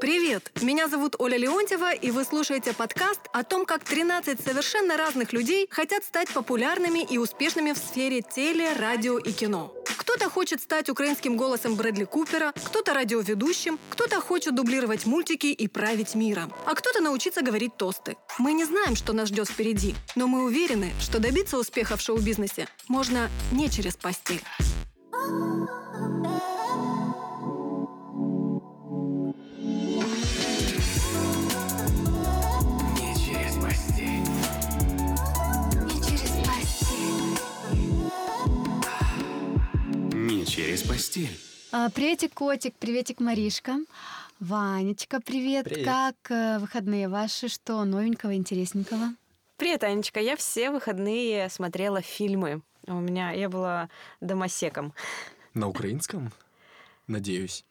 Привет! Меня зовут Оля Леонтьева, и вы слушаете подкаст о том, как 13 совершенно разных людей хотят стать популярными и успешными в сфере теле, радио и кино. Кто-то хочет стать украинским голосом Брэдли Купера, кто-то радиоведущим, кто-то хочет дублировать мультики и править миром, а кто-то научиться говорить тосты. Мы не знаем, что нас ждет впереди, но мы уверены, что добиться успеха в шоу-бизнесе можно не через постель. Постель. А, приветик, котик, приветик, Маришка. Ванечка, привет. Привет. Как э, выходные ваши? Что новенького, интересненького? Привет, Анечка. Я все выходные смотрела фильмы. У меня я была домосеком. На украинском? Надеюсь.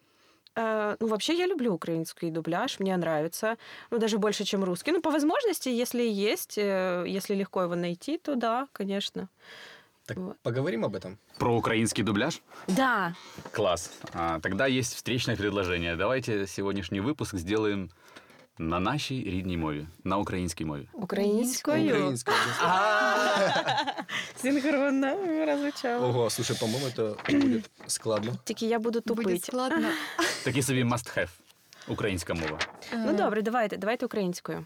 Э, ну, вообще, я люблю украинский дубляж, мне нравится. Ну, даже больше, чем русский. Ну, по возможности, если есть, э, если легко его найти, то да, конечно. Так Вот. поговорим об этом. Про украинский дубляж? Да, Класс. А, тогда есть встречное предложение. Давайте сегодняшний выпуск сделаем на нашій рідній мові, на українській мові. украинскую. Украинское. Синхронно прозвучало. Ого, слушай, по-моему, это будет складно. Тільки я буду Будет тупить. складно. Такий собі must have. Українська мова. Ну, добре, давайте, давайте українською.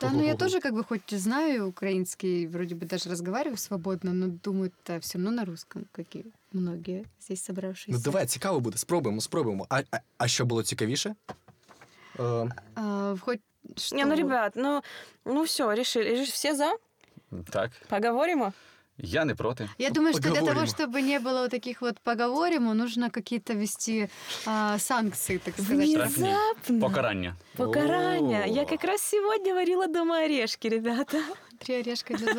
Да, ну я тоже как бы хоть знаю украинский, вроде бы даже разговариваю свободно, но думаю, это все равно на русском, как и многие здесь собравшиеся. Ну давай, цікаво буде. Спробуємо, спробуємо. А, а, а що було цікавіше? Е, А, хоть что... Не, ну, ребят, ну, ну все, решили. Все за? Так, Поговоримо? Я не проти. Я думаю, что для того, чтобы не было вот таких вот поговорим, нужно какие-то вести а, санкции, так сказать. Внезапно. Покарання. Покарання. О. Я как раз сегодня варила дома орешки, ребята. Три орешка для.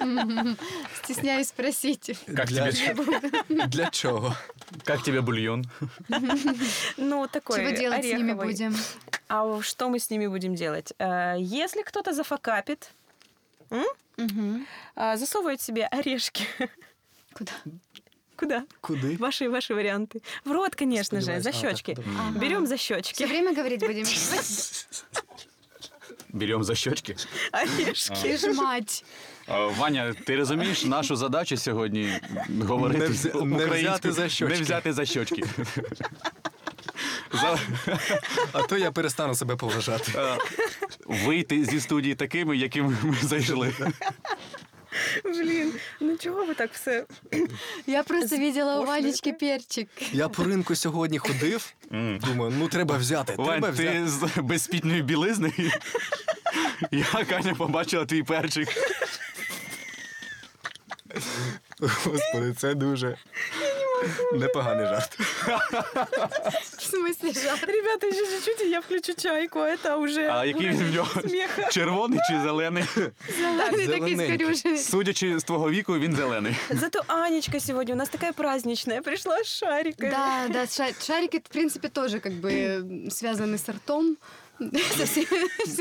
Мгм. Стесняюсь спросить. Как для, тебе, для чого? как тебе бульон? Ну, такой Чего делать с ними будем? А что мы с ними будем делать? Э, Если кто-то зафакапит, м? Мгм. А, засовывает себе орешки. Куда? Куда? Куди? Ваши, ваши варианты. В рот, конечно же, Сподіваюсь. за А, так, щечки. добре. Ага. Берем за Все щечки. время говорить будем. Беремо за щочки. Орешки. Ти ж мать. А, Ваня, ти розумієш нашу задачу сьогодні говорити Не взя- не українською, взяти за щочки. Не взяти за щочки. За- А то я перестану себе поважати. е, Вийти зі студії такими, якими ми зайшли. Блин, ну чего вы так все? Я просто видела у Пошлите. Перчик. Я по ринку сьогодні ходив. Думаю, ну треба взяти. Треба взяти. ти з безспітної білизни. Я, Каня, побачила твій перчик. Господи, це дуже непоганий жарт. В смысле жарт? Ребята, еще чуть-чуть, и я включу чайку. Это уже А який він в нього? смеха. Червоний чи зелений? Зелений такий зелененький. скорюшений. Судячи з твого віку, він зелений. Зато Анечка сегодня у нас такая праздничная. Пришла с шариками. Да, да, ша- шарики, в принципе, тоже как бы связаны с ртом.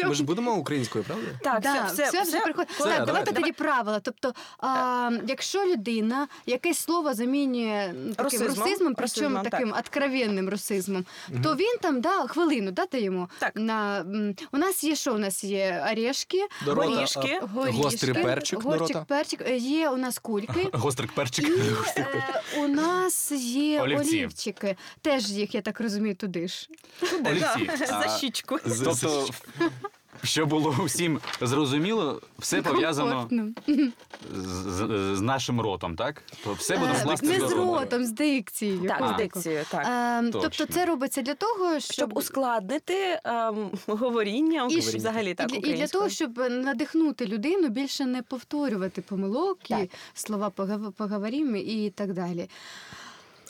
Ми ж будемо українською, правда? Так, да, все, все, вже приходить. Все, так, давай, давайте давай. тоді правила. Тобто, а, якщо людина якесь слово замінює таким Русизмом. русизмом, причому Русизмом, таким откровенним русизмом, то він там да, хвилину дати йому. Так. На, у нас є що? У нас є орешки, Горішки. горішки, Гострий перчик горчик, перчик, е, є у нас кульки. Гострик перчик. І е, у нас є Олівці. олівчики. Теж їх, я так розумію, туди ж. Олівці. За А, Тобто, щоб було всім зрозуміло, все пов'язано Комфортно. з, з- з нашим ротом, так? То все буде Е, власне Не з ротом, з дикцією. Так, з дикцією, так. Е, Точно. тобто це робиться для того, щоб, Щоб ускладнити ем, говоріння І і, взагалі так і, для- і для українською. того, щоб надихнути людину більше не повторювати помилок і слова «погав- поговоримо і так далі.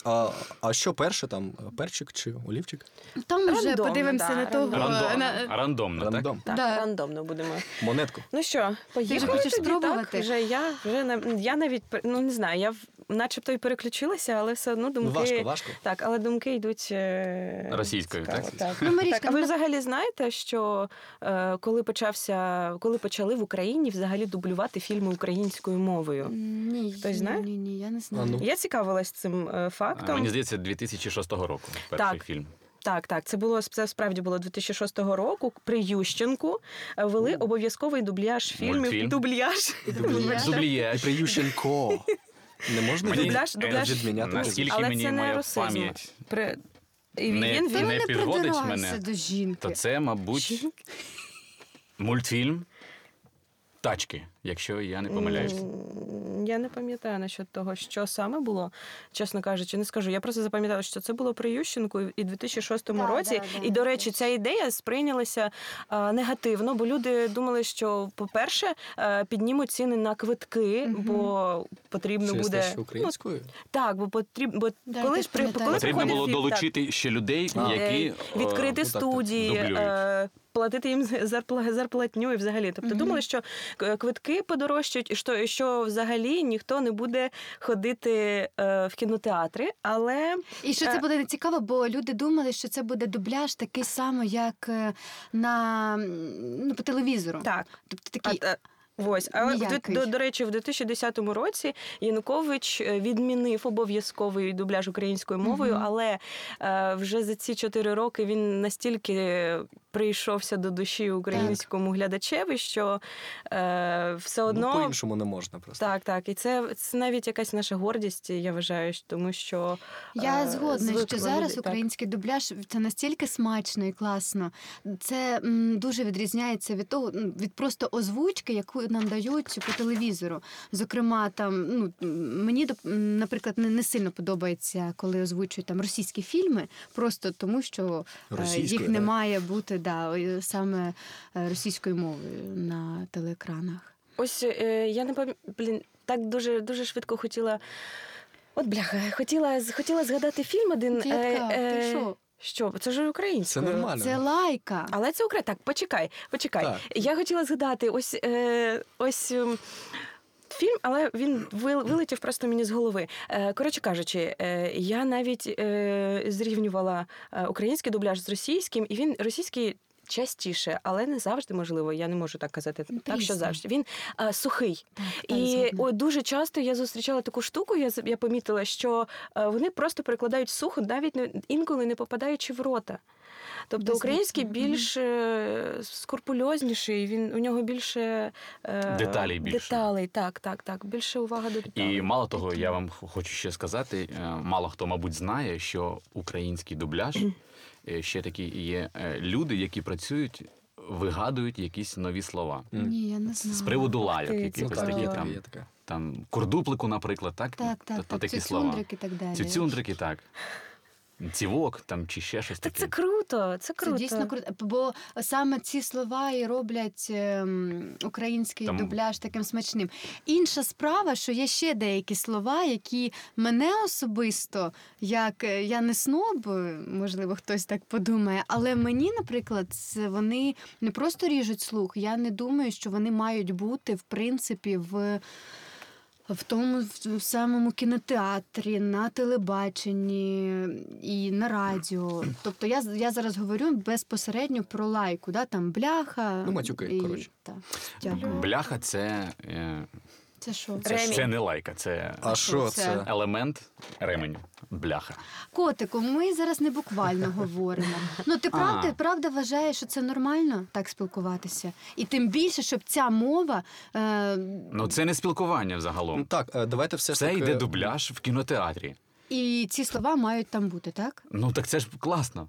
А, а що перше там? Перчик чи олівчик? Там вже Рандомно, подивимося да, на того. Рандомно, на- рандомно. Рандом. Так, Да. рандомно будемо. Монетку. Ну що, поїхали хочеш тоді, спробувати? Так, вже я вже я навіть ну не знаю, я начебто і переключилася, але все одно думки. Ну, важко, важко. Так, але думки йдуть е, Російською, цікаво, так? так. Ну, Марічка, так. А ви ну, взагалі знаєте, що е, коли почався, коли почали в Україні взагалі дублювати фільми українською мовою? Ні, Хтось знає? Ні, ні, я не знаю. А ну. Я цікавилась цим е, А, фактом. Мені здається, 2006 року перший Так. фільм. Так, так, це було це справді було 2006 року. При Ющенку е, вели обов'язковий дубляж фільмів. Мультфільм. Дубляж. Дубляж. Дублієш. Приющенко. Не можна Мені- Дубляж, дубляж. відміняти? Наскільки Але мені це не моя русизм. пам'ять, При... І Не- він, він... не не підводить мене, до жінки. то це, мабуть, мультфільм Тачки, якщо я не помиляюсь. Я не пам'ятаю насчет того, що саме було, чесно кажучи, не скажу. Я просто запам'ятала, що це було при Ющенку і 2006 Да, році. да, да, і, до речі, ця ідея сприйнялася а, негативно, бо люди думали, що, по-перше, е, піднімуть ціни на квитки, Мгм. бо потрібно Через буде те, що українською? Ну, так, бо потрібно, бо Да, коли ж при коли Потрібно було фільм, так, долучити ще людей, А. які е, відкрити е, так, так, студії, е, платити їм зарпла- зарплатню і взагалі. Тобто Мгм. думали, що к- квитки подорожчають, і що, що взагалі ніхто не буде ходити е, в кінотеатри. Але І що це Е. буде не цікаво, бо люди думали, що це буде дубляж такий самий, як е, на ну, по телевізору. так, Тобто такий а, Ось, але до, до речі, в 2010 році Янукович е, відмінив обов'язковий дубляж українською мовою, Мгм. але е, вже за ці чотири роки він настільки прийшовся до душі українському глядачеві, що е, все одно Ну, по-іншому не можна просто. Так, так. І це, це навіть якась наша гордість, я вважаю, тому що Я е, згодна, звикли що зараз так. український дубляж це настільки смачно і класно. Це м, дуже відрізняється від того, від просто озвучки, яку нам дають по телевізору. Зокрема, там ну мені наприклад не, не сильно подобається, коли озвучують там російські фільми, просто тому що е, їх не має бути да, саме е, російською мовою на телеекранах. Ось е, я не пам'ятаю, блін, так дуже дуже швидко хотіла. От бляха, хотіла хотіла згадати фільм один. е, Дітка, ти що? що? Це ж Це нормально. Це лайка. Але це Україна. Так, почекай, почекай. Так. Я хотіла згадати ось е, ось. Фільм, але він вилетів просто мені з голови. Е, Коротше кажучи, е, я навіть е, зрівнювала український дубляж з російським, і він російський частіше, але не завжди можливо. Я не можу так казати. Так що завжди він е, сухий. Так, так, І о, дуже часто я зустрічала таку штуку. Я з- я помітила, що е, вони просто перекладають сухо, навіть не інколи не попадаючи в рота. Тобто Без український більш е, скрупульозніший, він у нього більше е, Деталей більше. Деталей, так, так, так. Більше уваги до деталей. І мало того, я вам хочу ще сказати: е, мало хто, мабуть, знає, що український дубляж ще такі є е, люди, які працюють, вигадують якісь нові слова. Ні, я не знаю. З приводу лайок, якихось такі там, там кордуплику, наприклад, так? Так, так, та, так. такі слова. Цюцюндрик і так далі. Цюцюндрики, так. Цівок там чи ще щось Так таке. це круто, це Це дійсно круто, бо саме ці слова і роблять ем, український Там- дубляж таким смачним. Інша справа, що є ще деякі слова, які мене особисто, як е, я не сноб, е, можливо, хтось так подумає, але мені, наприклад, це вони не просто ріжуть слух. Я не думаю, що вони мають бути в принципі в. В тому в самому кінотеатрі, на телебаченні і на радіо. Тобто я, я зараз говорю безпосередньо про лайку, да? там бляха. Ну, матюки, коротше. Так. Бляха це, е, Це що? це, Ремінь. це не лайка, це А що це? елемент ременю. Бляха. Котику, ми зараз не буквально говоримо. Ну ти правда, А. правда вважаєш, що це нормально так спілкуватися? І тим більше, щоб ця мова. Е, Ну це не спілкування Ну взагалом. так, е, давайте все ж Це таки... йде дубляж в кінотеатрі. і ці слова мають там бути, так? Ну так це ж класно.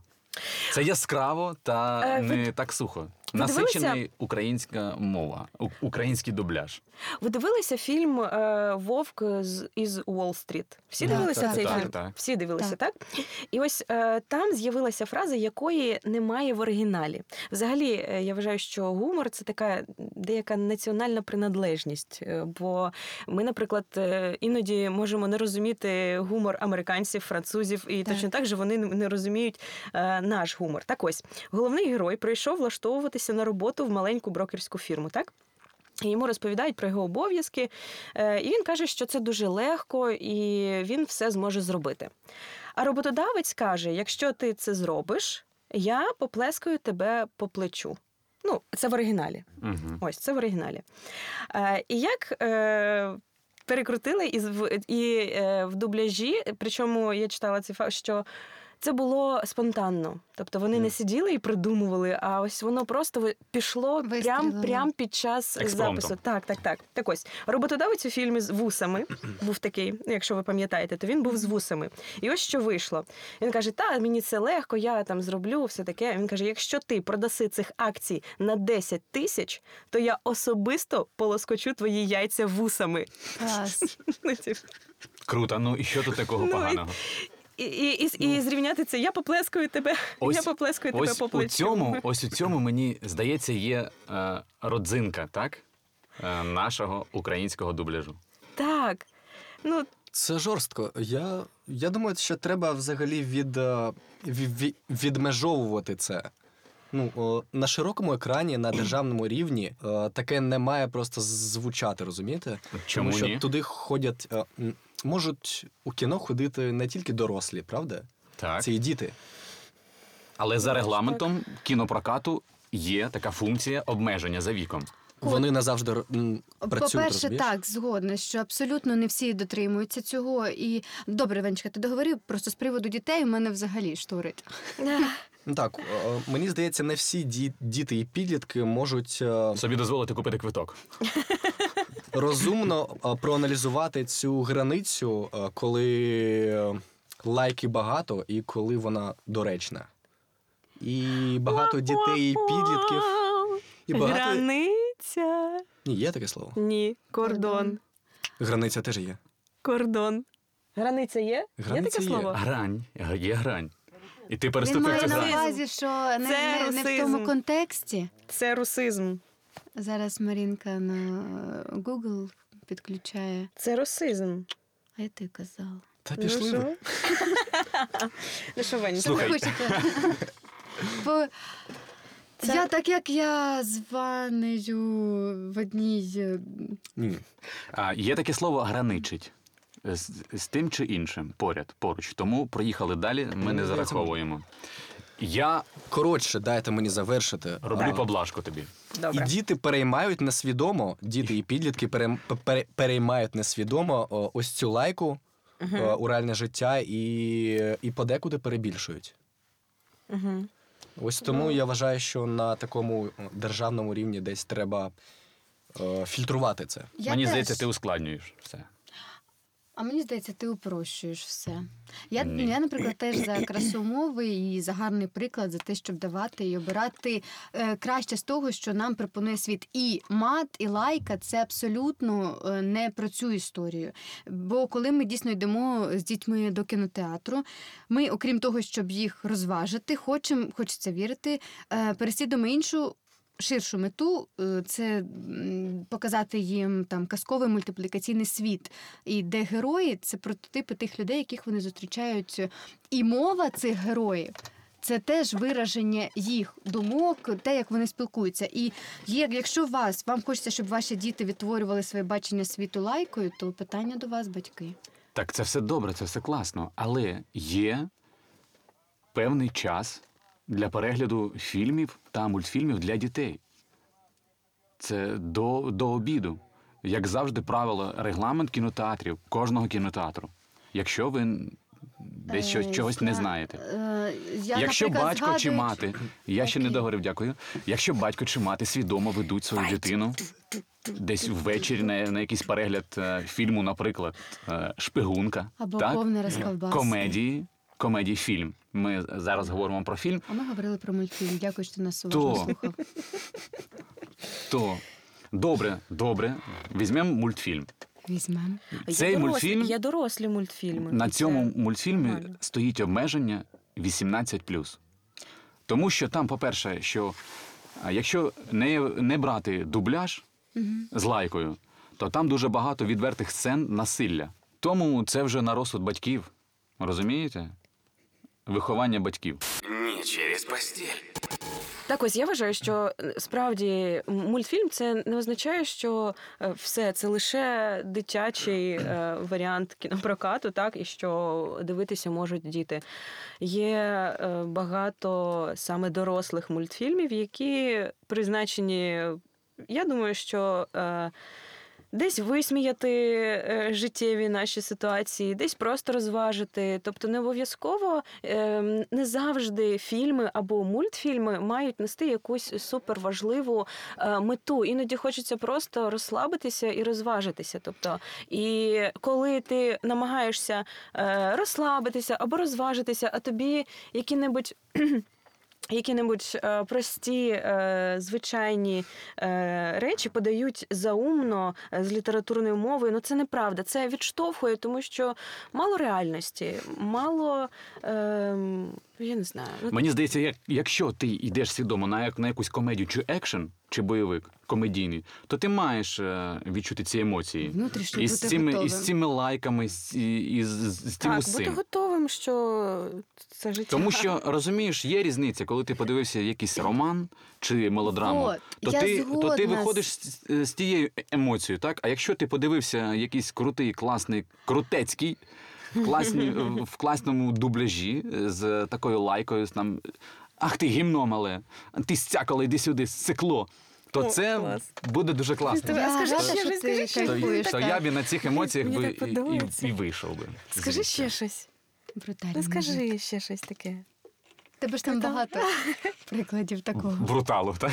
Це яскраво та Е, не так сухо. Насичений українська мова, український дубляж. Ви дивилися фільм е, Вовк з із Уолл-стріт? Всі дивилися так, цей так, фільм? так. Всі дивилися, Так. так? І ось е, там з'явилася фраза, якої немає в оригіналі. Взагалі, е, я вважаю, що гумор це така деяка національна приналежність. е, Бо ми, наприклад, іноді можемо не розуміти гумор американців, французів, і Так. точно так же вони не- розуміють наш гумор. Так ось головний герой прийшов влаштовуватися на роботу в маленьку брокерську фірму, так? І Йому розповідають про його обов'язки, е, і він каже, що це дуже легко, і він все зможе зробити. А роботодавець каже: якщо ти це зробиш, я поплескаю тебе по плечу. Ну, це в оригіналі. Угу. Ось це в оригіналі. Е, і як е, перекрутили і, в- і в дубляжі, причому я читала цей факт, що це було спонтанно. Тобто вони не сиділи і придумували, а ось воно просто пішло прям, прям під час Експромтом. запису. Так, так, так. Так ось роботодавець у фільмі з вусами був такий, якщо ви пам'ятаєте, то він був з вусами. І ось що вийшло. Він каже: Та мені це легко, я там зроблю все таке. Він каже: якщо ти продаси цих акцій на 10 тисяч, то я особисто полоскочу твої яйця вусами. Клас. Ну, типу. Круто. Ну і що тут такого Ну, і- поганого? І, і, і, і зрівняти це, я поплескаю тебе, я поплескаю тебе по плечу. у цьому, ось у цьому мені здається, є е, родзинка, так? Е, нашого українського дубляжу. Так. Ну, Це жорстко. Я, я думаю, що треба взагалі від, від, ві- ві- відмежовувати це. Ну, о, на широкому екрані, на державному рівні е, таке не має просто звучати, розумієте? Чому Тому що ні? туди ходять, е, можуть у кіно ходити не тільки дорослі, правда? Так. Це і діти. Але за регламентом кінопрокату є така функція обмеження за віком. Вони не завжди м, працюють. По-перше, розумієш? так, згодна, що абсолютно не всі дотримуються цього. І добре, Венчка, ти договорив просто з приводу дітей. У мене взагалі шторить. Ну, Так, е, мені здається, не всі діти і підлітки можуть е, Собі дозволити купити квиток. розумно е, проаналізувати цю границю, коли лайки багато і коли вона доречна. І багато дітей і підлітків. І багато... Границя. Ні, є таке слово. Ні, кордон. Границя теж є. Кордон. Границя є? Границя є є. таке слово? Грань, є грань. І ти Він переступив має цю на грань. увазі, що не, Це не, не в русизм. тому контексті. Це русизм. Зараз Марінка на Google підключає. Це русизм. А я ти казала. Та Ну пішли ви. Ну що, Ваня? Що ви Слухай. хочете? Бо Це- Я так як я з ванею в одній. е, Ні. А, є таке слово граничить. З, з тим чи іншим поряд, поруч. Тому проїхали далі, ми не Ну, зараховуємо. Я Коротше, дайте мені завершити. роблю А, поблажку тобі. Добре. І діти переймають несвідомо, діти і підлітки пере- пере- переймають несвідомо о, ось цю лайку о, у реальне життя і, і подекуди перебільшують. Угу. Ось тому я вважаю, що на такому державному рівні десь треба е, фільтрувати це. Я Мені теж. здається, ти ускладнюєш все. А мені здається, ти упрощуєш все. Я, Ні. я, наприклад, теж за красу мови і за гарний приклад за те, щоб давати і обирати е, краще з того, що нам пропонує світ. І мат, і лайка це абсолютно е, не про цю історію. Бо коли ми дійсно йдемо з дітьми до кінотеатру, ми, окрім того, щоб їх розважити, хочемо, хочеться вірити, е, переслідуємо іншу. Ширшу мету е, це показати їм там казковий мультиплікаційний світ, і де герої це прототипи тих людей, яких вони зустрічають. І мова цих героїв. Це теж вираження їх думок, те, як вони спілкуються. І є, якщо вас вам хочеться, щоб ваші діти відтворювали своє бачення світу лайкою, то питання до вас, батьки. Так, це все добре, це все класно. Але є певний час для перегляду фільмів та мультфільмів для дітей. Це до, до обіду. Як завжди, правило, регламент кінотеатрів, кожного кінотеатру. Якщо ви десь щось, Е, чогось не знаєте. Е, я, Якщо наприклад, батько чи мати, я ще не договорив, дякую. Якщо батько чи мати свідомо ведуть свою дитину десь ввечері на, на якийсь перегляд е, фільму, наприклад, е, шпигунка, Або так? повний розковбас. комедії, комедії фільм. Ми зараз говоримо про фільм, А ми говорили про мультфільм. Дякую, що ти нас То. уважно слухав. то добре, добре, візьмемо мультфільм. Візьмемо. Цей є мультфільм є дорослі мультфільми. На цьому це мультфільмі нормально. стоїть обмеження 18+. Тому що там, по-перше, що якщо не, не брати дубляж з лайкою, то там дуже багато відвертих сцен насилля. Тому це вже на розсуд батьків. Розумієте? Виховання батьків. Не через постель. Так ось я вважаю, що е, справді мультфільм це не означає, що е, все це лише дитячий е, варіант кінопрокату, так і що дивитися можуть діти. Є е, багато саме дорослих мультфільмів, які призначені. Я думаю, що е, Десь висміяти е, життєві наші ситуації, десь просто розважити. Тобто не обов'язково е, не завжди фільми або мультфільми мають нести якусь суперважливу е, мету. Іноді хочеться просто розслабитися і розважитися. Тобто, і коли ти намагаєшся е, розслабитися або розважитися, а тобі які-небудь. Які-небудь е, прості, е, звичайні е, речі подають заумно з літературною мовою. Ну це неправда. Це відштовхує, тому що мало реальності, мало е, я не знаю. Ну, Мені здається, як, якщо ти йдеш свідомо на, на якусь комедію чи екшен, чи бойовик комедійний, то ти маєш е, відчути ці емоції. Внутрішньо І бути з цими, і з цими лайками, і, і з, з цим так, усім. бути готовим, що це життя. Тому що розумієш, є різниця, коли ти подивився якийсь роман чи мелодраму, то ти, то ти виходиш з, з тією емоцією, так? А якщо ти подивився якийсь крутий, класний, крутецький, в, класні, в класному дубляжі з такою лайкою, там ах ти гімно мале, ти стякало, йди сюди, сцикло. То О, це клас. буде дуже класно. Я скажи ще що щось, ти скажи що То, кайфуєш. то я б на цих емоціях Мені би так і, і, подобається. і вийшов би. Скажи звідси. ще щось. Брутальний Ну скажи ще щось таке. Тебе ж там багато прикладів такого. Бруталу, так?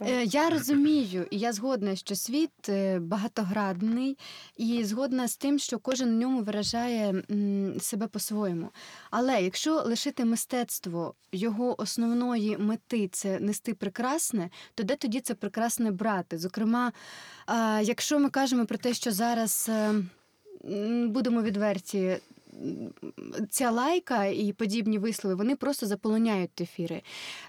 Е, Я розумію, і я згодна, що світ е, багатоградний, і згодна з тим, що кожен в ньому виражає себе по-своєму. Але якщо лишити мистецтво його основної мети це нести прекрасне, то де тоді це прекрасне брати? Зокрема, якщо ми кажемо про те, що зараз е, будемо відверті. Ця лайка і подібні вислови вони просто заполоняють ефіри.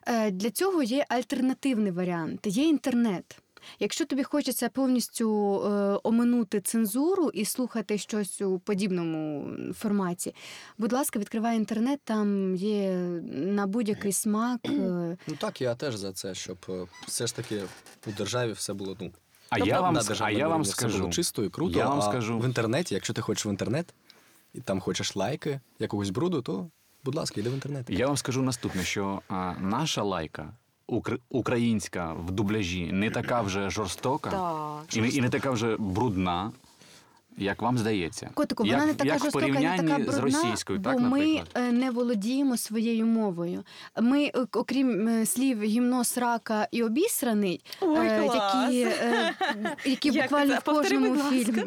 Е, Для цього є альтернативний варіант, є інтернет. Якщо тобі хочеться повністю е, оминути цензуру і слухати щось у подібному форматі, будь ласка, відкривай інтернет, там є на будь-який смак. е, Ну так, я теж за це, щоб е, все ж таки у державі все було ну. А тобто я вам, а я вам скажу. чисто і круто. Я вам а скажу. в інтернеті, якщо ти хочеш в інтернет і там хочеш лайки якогось бруду, то будь ласка, йди в інтернет. Я вам скажу наступне, що а, наша лайка українська в дубляжі не така вже жорстока Так. і, не- і не така вже брудна, як вам здається. Котику, вона як, не така як жорстока, не така брудна, з російською, бо так, ми е, не володіємо своєю мовою. Ми, е, окрім е, слів гімно, срака і обісраний, Ой, е, які, е, які Як буквально це? в кожному фільмі.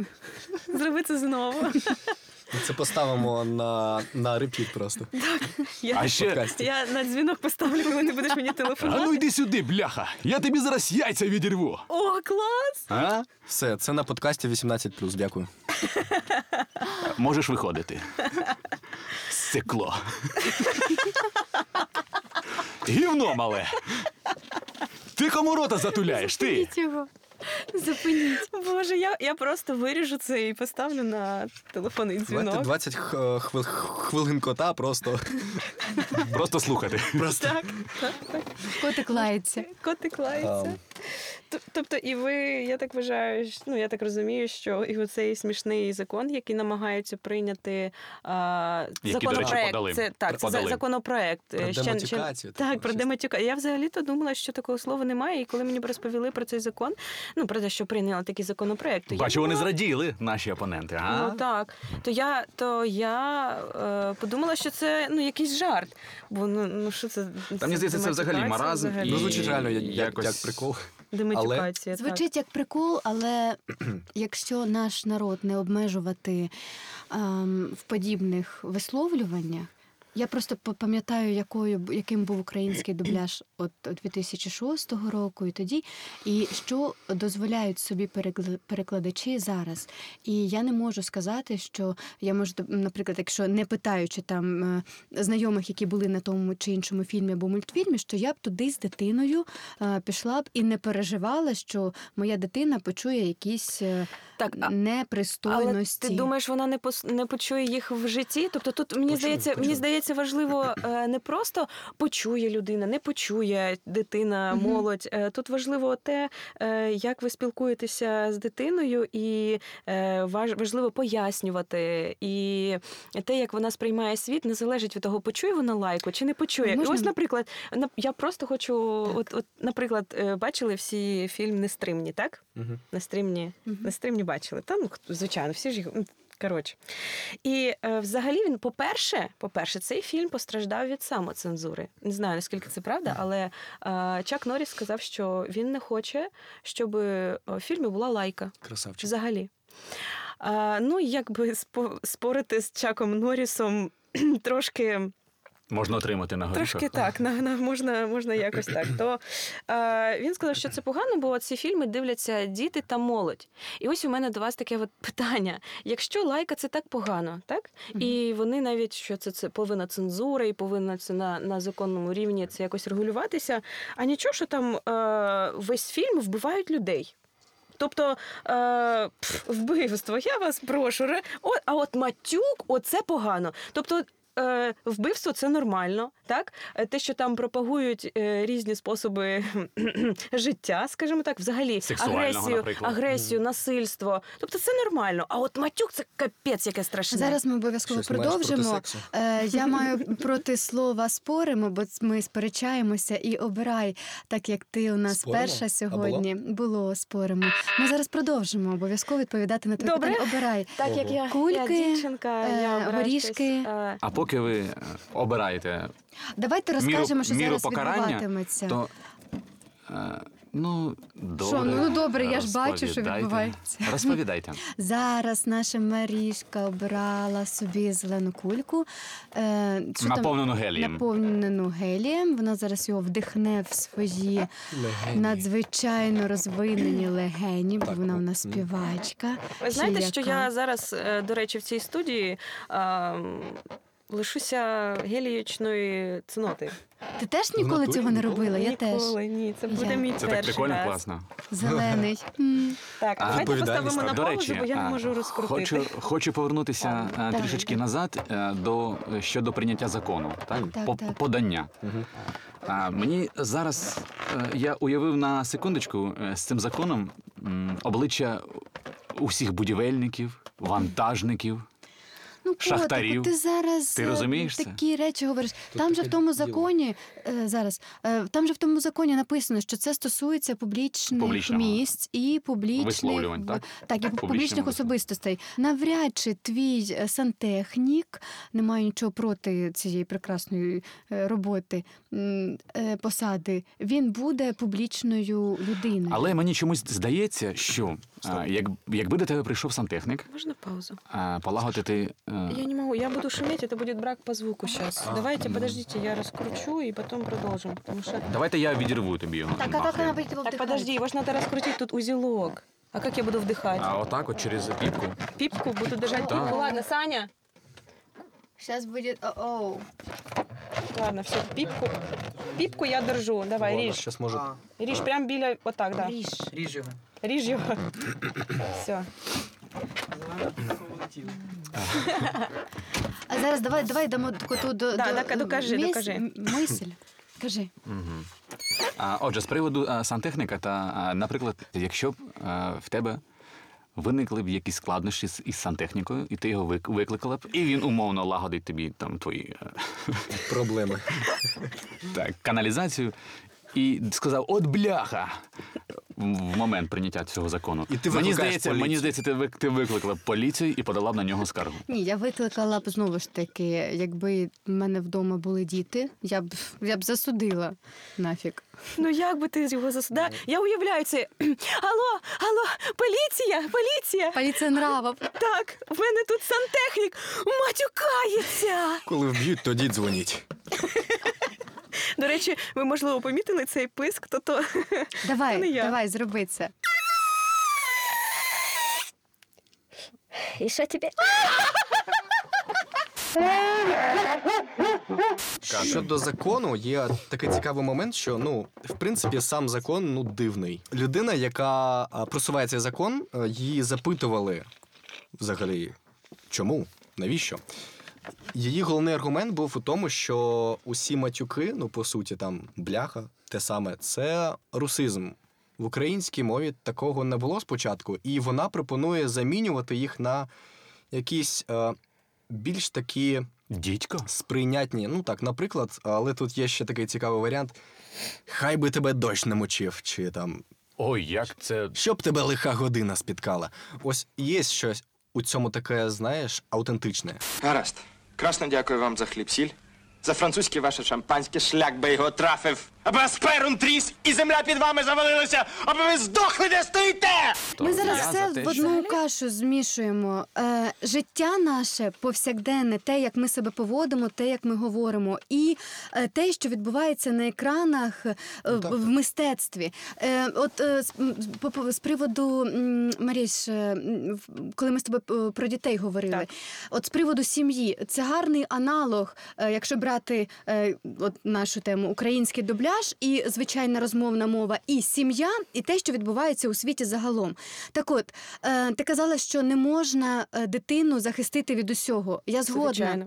Зроби це знову. Ми Це поставимо на, на репіт просто. Я, А ще я на дзвінок поставлю, коли ти будеш мені А ну йди сюди, бляха! Я тобі зараз яйця відірву. О, клас! А? Все, це на подкасті 18 Дякую. Можеш виходити. Стекло. Гівно мале. Ти кому рота затуляєш? Ти? Зупиніть. Боже, я, я просто виріжу це і поставлю на телефонний Давайте 20 х- хвил, хвилин кота просто. Просто слухати. просто. Так, так, так. Котик лається. Котик лається. Тобто, і ви, я так вважаю, ну я так розумію, що і оцей смішний закон, який намагаються прийняти а, Який, до речі, законопроект. подали. Це так, це Подали. за- законопроект. Про Е, ще- ще- Так, про дематюкацію. Я взагалі-то думала, що такого слова немає. І коли мені розповіли про цей закон, ну про те, що прийняли такий законопроект, то я Бачу, вони зраділи, наші опоненти. А? Ну так. То я, то я е, подумала, що це ну якийсь жарт. Бо ну, ну що це? Та мені здається, це взагалі маразм. взагалі. І Ну, звучить реально як, якось- як прикол. Дематюкація, Але... Звучить як прикол, але якщо наш народ не обмежувати ем, в подібних висловлюваннях, я просто пам'ятаю, якою яким був український дубляж от 2006 року і тоді, і що дозволяють собі перекл- перекладачі зараз. І я не можу сказати, що я можу, наприклад, якщо не питаючи там е, знайомих, які були на тому чи іншому фільмі або мультфільмі, що я б туди з дитиною е, пішла б і не переживала, що моя дитина почує якісь е, Так, а- непристойності. Але ти думаєш, вона не пос... не почує їх в житті? Тобто тут мені Почує, здається, мені здається, здається, важливо е, не просто почує людина, не почує дитина, молодь. Е, Тут важливо те, е, як ви спілкуєтеся з дитиною, і важ- важливо пояснювати. І те, як вона сприймає світ, не залежить від того, почує вона лайку чи не почує. Можна? І ось, наприклад, на- я просто хочу, от, от, наприклад, бачили всі фільм Нестримні, так? Мгм. Нестримні, Мгм. Нестримні бачили. Та, ну, звичайно, всі ж їх. Коротше. І е, взагалі він, по-перше, по-перше, цей фільм постраждав від самоцензури. Не знаю, наскільки це правда, але е, Чак Норріс сказав, що він не хоче, щоб у в фільмі була лайка. Красавчик. Взагалі. Е, ну, якби спо- спорити з Чаком Норрісом трошки. Можна отримати на горішок. Трошки так, на, на, можна, можна якось так. То е, він сказав, що це погано, бо ці фільми дивляться діти та молодь. І ось у мене до вас таке от питання: якщо лайка це так погано, так? І вони навіть що це, це повинна цензура, і повинна це на, на законному рівні це якось регулюватися. А нічого, що там е, весь фільм вбивають людей. Тобто е, пф, вбивство, я вас прошу. О, а от матюк, оце погано. Тобто. Е, вбивство це нормально, так? Е, Те, що там пропагують е, різні способи життя, скажімо так, взагалі агресію, наприклад. агресію, насильство. Тобто це нормально. А от матюк це капець, яке страшне. Зараз ми обов'язково Щось продовжимо. Е, я маю проти слова споримо, бо ми сперечаємося і обирай, так як ти у нас Споримо? перша А сьогодні. було споримо. Ми зараз продовжимо обов'язково відповідати на твоє питання. Обирай. Так як я, Кульки, я дівчинка, е, я обираю горішки. е, А поки ви е, обираєте Давайте розкажемо, що міру зараз покарання, відбуватиметься. то е, ну добре. Що, ну, добре, я ж бачу, що Розповідайте. відбувається. Розповідайте. Зараз наша Марішка обрала собі зелену кульку. Е, що там? Наповнену гелієм. Наповнену гелієм. Вона зараз його вдихне в свої Легені. надзвичайно розвинені легені, бо Так, вона в ну, нас співачка. Ви Чи знаєте, що я зараз, е, до речі, в цій студії м, лишуся геліючної цноти. Ти теж ніколи натурі? цього не Ніколи? робила? Я теж. Ніколи, ні, це буде Я. мій Це перший так прикольно, раз. класно. Зелений. М. Так, А, давайте відповідальність, поставимо на До паузу, речі, бо я не а, можу розкрутити. Хочу, хочу повернутися е, Давай. трішечки назад е, до щодо прийняття закону, так? Так, По- так. Подання. А, мені зараз е, я уявив на секундочку е, з цим законом м, обличчя усіх будівельників, вантажників. Ну, Шахтарів. котику, ти зараз Ти е, розумієш це? такі речі говориш. Тут там же в тому законі е, зараз, е, там же в тому законі написано, що це стосується публічних Публічного. місць і публічних Висловлювань, так? так, і Публічних публічних висловлювань. особистостей. Навряд чи твій е, сантехнік не має нічого проти цієї прекрасної роботи е, посади. Він буде публічною людиною. Але мені чомусь здається, що а, як, якби до тебе прийшов сантехнік, Можна паузу? а, полагодити. е, Я не могу, я буду шуметь, это будет брак по звуку сейчас. А, Давайте, ну. подождите, я раскручу и потом продолжим, потому что... Давайте я відірву тобі його. Так, а як нахрен. вона буде Так, подожди, его ж надо раскрутить, тут узелок. А как я буду вдыхать? А отак, от через піпку. Пипку буду держать Да. пипку. Ладно, Саня. Зараз буде о Ладно, все, пипку. Пипку я держу. Давай, Ладно, ріж. щас може. Ріж прям біля, отак, да. Ріж. Ріж його. Ріж його. Все. А зараз давай, давай дамо коту до, Да, до дока- докажи, мис- докажи. м- Мисль. Кажи. Угу. А, отже, з приводу а, сантехніка, та, а, наприклад, якщо б а, в тебе виникли б якісь складнощі з із сантехнікою, і ти його вик- викликала б, і він умовно лагодить тобі там твої е, Проблеми. так, каналізацію, і сказав: От бляха! В момент прийняття цього закону. І ти мені здається, мені здається, ти, вик- ти викликала б поліцію і подала б на нього скаргу. Ні, я викликала б знову ж таки, якби в мене вдома були діти, я б я б засудила нафіг. Ну як би ти його засуда? Я уявляю це. Алло, алло, поліція, поліція. Поліція нрава. Так, в мене тут сантехнік матюкається. Коли вб'ють, тоді дзвоніть. До речі, ви можливо помітили цей писк, то то Давай, не я. давай, зроби це. І що тобі? Щодо закону, є такий цікавий момент, що ну, в принципі, сам закон ну дивний. Людина, яка просуває цей закон, е, її запитували взагалі, чому, навіщо? Її головний аргумент був у тому, що усі матюки, ну по суті, там бляха, те саме, це русизм. В українській мові такого не було спочатку, і вона пропонує замінювати їх на якісь е, більш такі Дідько? сприйнятні. Ну так, наприклад, але тут є ще такий цікавий варіант: Хай би тебе дощ не мочив, чи там Ой, як це. щоб тебе лиха година спіткала. Ось є щось у цьому таке, знаєш, аутентичне. Гаразд. Красно дякую вам за хліб сіль. За французьке ваше шампанське шлях би його трафив. Аби вас перун тріс і земля під вами завалилася, аби ви здохли, де стоїте! Ми зараз я все за те, в що- одну кашу змішуємо. Е, життя наше повсякденне, те, як ми себе поводимо, те, як ми говоримо, і е, те, що відбувається на екранах е, в- в мистецтві. Е, от е, з, м, по- по- з приводу м, Маріш, е, м, в- коли ми з тобою е, про дітей говорили, Так. от з приводу сім'ї, це гарний аналог, е, якщо брати е, от нашу тему український дубляж і звичайна розмовна мова, і сім'я, і те, що відбувається у світі загалом. Так от, е, ти казала, що не можна е, дитину захистити від усього. Я згодна. Звичайно.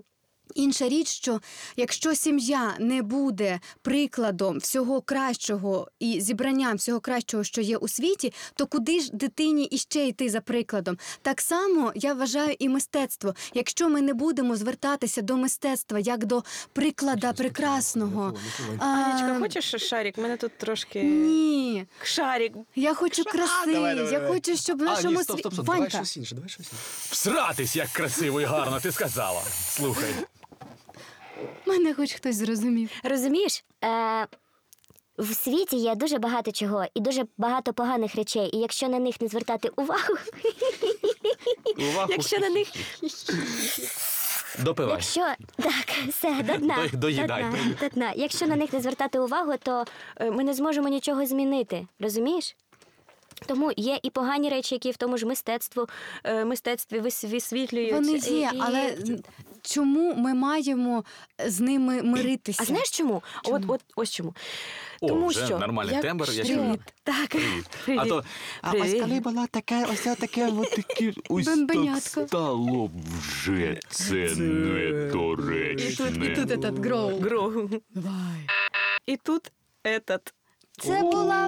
Інша річ, що якщо сім'я не буде прикладом всього кращого і зібранням всього кращого, що є у світі, то куди ж дитині іще йти за прикладом? Так само я вважаю і мистецтво. Якщо ми не будемо звертатися до мистецтва як до приклада прекрасного. а, Анечка, хочеш шарик? Мене тут трошки. Ні, Шарик. я хочу краси. давай, давай, я давай. хочу, щоб в нашому ні, стоп, стоп, стоп, світі. давай щось інше, давай щось інше. Всратись, як красиво і гарно, ти сказала. Слухай. Мене хоч хтось зрозумів. Розумієш, е, в світі є дуже багато чого і дуже багато поганих речей. І якщо на них не звертати увагу, Увагу. Якщо на них Допивай. якщо так, все до дна, До- доїдай. до дна, до дна. Якщо на них не звертати увагу, то е, ми не зможемо нічого змінити. Розумієш? Тому є і погані речі, які в тому ж мистецтву, е, мистецтві вис- висвітлюються. Вони і- є, і- але чому ми маємо з ними миритися? А знаєш чому? От, от ось чому. О, Тому вже що нормальний тембр, я чую. Так. Привіт. Привіт. А то А ось коли була така, ось таке, от таке, ось так стало вже це недоречне. І тут, і тут этот гроу. Гро. І тут этот. Це була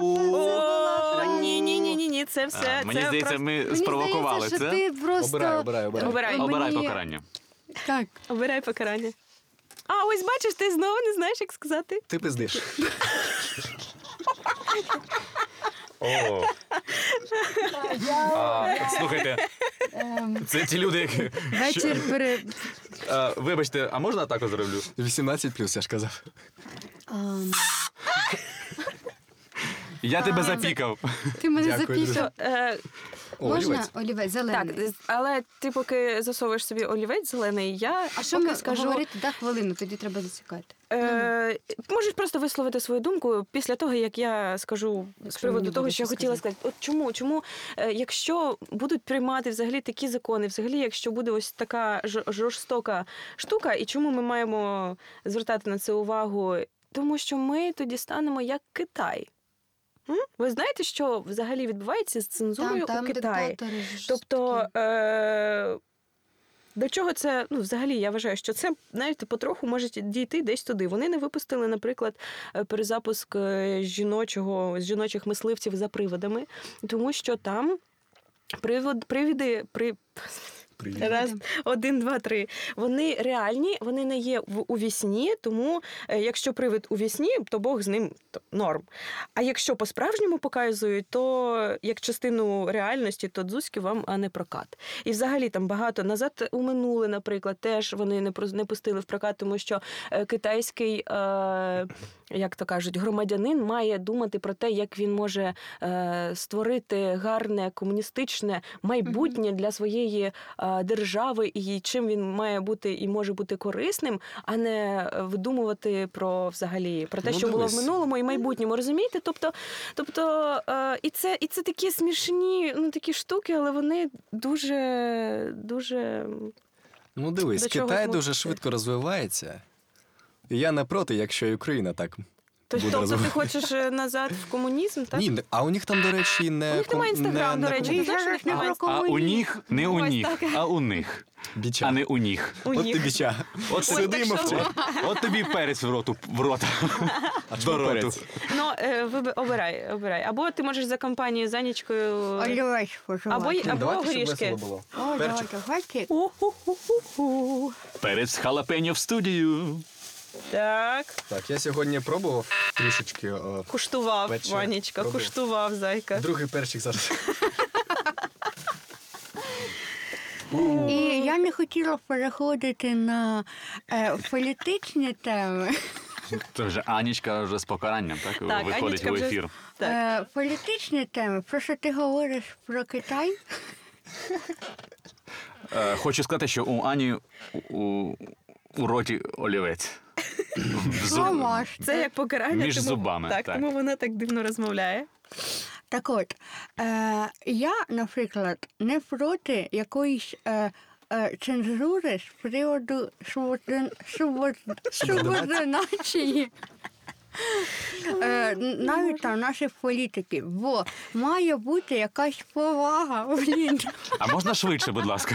ні, ні, ні, ні, ні, це все. А, мені це здається, просто- ми Мені спровокували здається, що це. ти просто Обирай, обирай, обирай. Обирай. Обирай покарання. Так. Обирай покарання. А, ось бачиш, ти знову не знаєш, як сказати. Ти пиздиш. О. А, слухайте, ем, це ті люди, які. Вечір пере... Вибачте, а можна так зроблю? 18 плюс, я ж казав. ам, Я тебе запікав. Ти мене Дякую, запікав. Е, О, Можна олівець. олівець так, зелений? з- але ти поки засовуєш собі олівець зелений, я А що поки ми скажу. говорити? Да, хвилину, тоді треба зацікати. Е, можеш просто висловити свою думку після того, як я скажу з приводу того, що я хотіла сказати. сказати. От чому? Чому, е, якщо будуть приймати взагалі такі закони, взагалі, якщо буде ось така жорстока штука, і чому ми маємо звертати на це увагу? Тому що ми тоді станемо як Китай. М? Ви знаєте, що взагалі відбувається з цензурою Там, там у Китаї? диктатори. Тобто, е- до чого це, ну, взагалі, я вважаю, що це, знаєте, потроху може дійти десь туди. Вони не випустили, наприклад, е, перезапуск е, жіночого, з жіночих мисливців за приводами, тому що там привод, привіди, при... Привіт. Раз, один, два, три. Вони реальні, вони не є в у вісні, тому е, якщо привид у вісні, то Бог з ним то норм. А якщо по-справжньому показують, то як частину реальності, то дзузьки вам а не прокат. І взагалі там багато назад у минуле, наприклад, теж вони не не пустили в прокат, тому що е, китайський. Е, як то кажуть, громадянин має думати про те, як він може е, створити гарне комуністичне майбутнє для своєї е, держави, і чим він має бути і може бути корисним, а не е, видумувати про взагалі про те, Ну, що було в минулому і майбутньому. Розумієте? Тобто, тобто е, і це і це такі смішні, ну такі штуки, але вони дуже дуже Ну дивись, До Китай дуже швидко розвивається. І я не проти, якщо Україна так То- буде Тобто ти розвивати. хочеш е, назад в комунізм, так? Ні, а у них там, до речі, не У них немає Інстаграм, не- до не речі. Ти знаєш, у них немає А у них не у Ось них, так. а у них. Біча. А не у них. У От них. ти біча. От Сиди і так мовчи. що? От тобі перець в роту в рота. А До чому роту. перець? Ну, е, виби- обирай, обирай. Або ти можеш за компанією з Анічкою. Олівець Або, поживати. або Давайте, щоб горішки. весело було. О, Перчик. давайте, хватить. У-ху-ху-ху-ху. Перець халапеньо в студію. Так, Так, я сьогодні пробував трішечки. е, куштував, Пече. Ванечка, Пробуй. куштував, зайка. Другий перчик зараз. І я не хотіла переходити на е, політичні теми. Це вже Анічка вже з покаранням, так? Так, Виходить Анічка в вже- ефір. Так. Е, політичні теми, про що ти говориш про Китай? Е, Хочу сказати, що у Ані у, у роті олівець. В зуб-. Це як покарання. Між тому, зубами, Так, так. тому вона так дивно розмовляє. Так от, е, я, наприклад, не проти якоїсь е, е, цензури з приводу субордин- субор- субординації. Е, навіть там наших політиків, бо має бути якась повага. Блін. А можна швидше, будь ласка,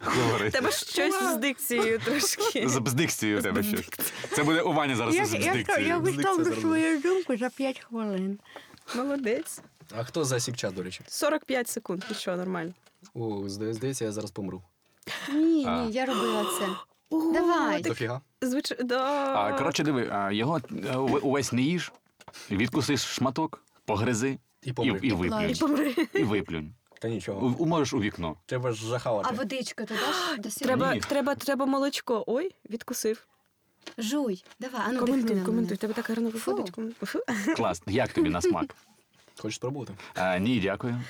говорити. Тебе щось з дикцією трошки. З бздикцією у тебе щось. Це буде у Вані зараз Я, з я, я, виставлю свою думку за 5 хвилин. Молодець. А хто засік час, до речі? 45 секунд, і що, нормально. О, здається, я зараз помру. Ні, ні, я робила це. Давай. Дофіга. Звичайно, да. А, коротше, диви, а, його е, ув- увесь не їж, відкусиш шматок, погризи І і, помри. і виплюнь. І помри. І виплюнь. Та нічого. у- можеш у вікно. Треба ж захавати. А водичку ти даш до? Треба, Ні. треба, треба молочко. Ой, відкусив. Жуй, давай, а ну дихни коментуй, на коментуй. мене. Тебе так гарно виходить. Фу. Фу. Клас. Як тобі на смак? Хочеш спробувати? А, ні, дякую.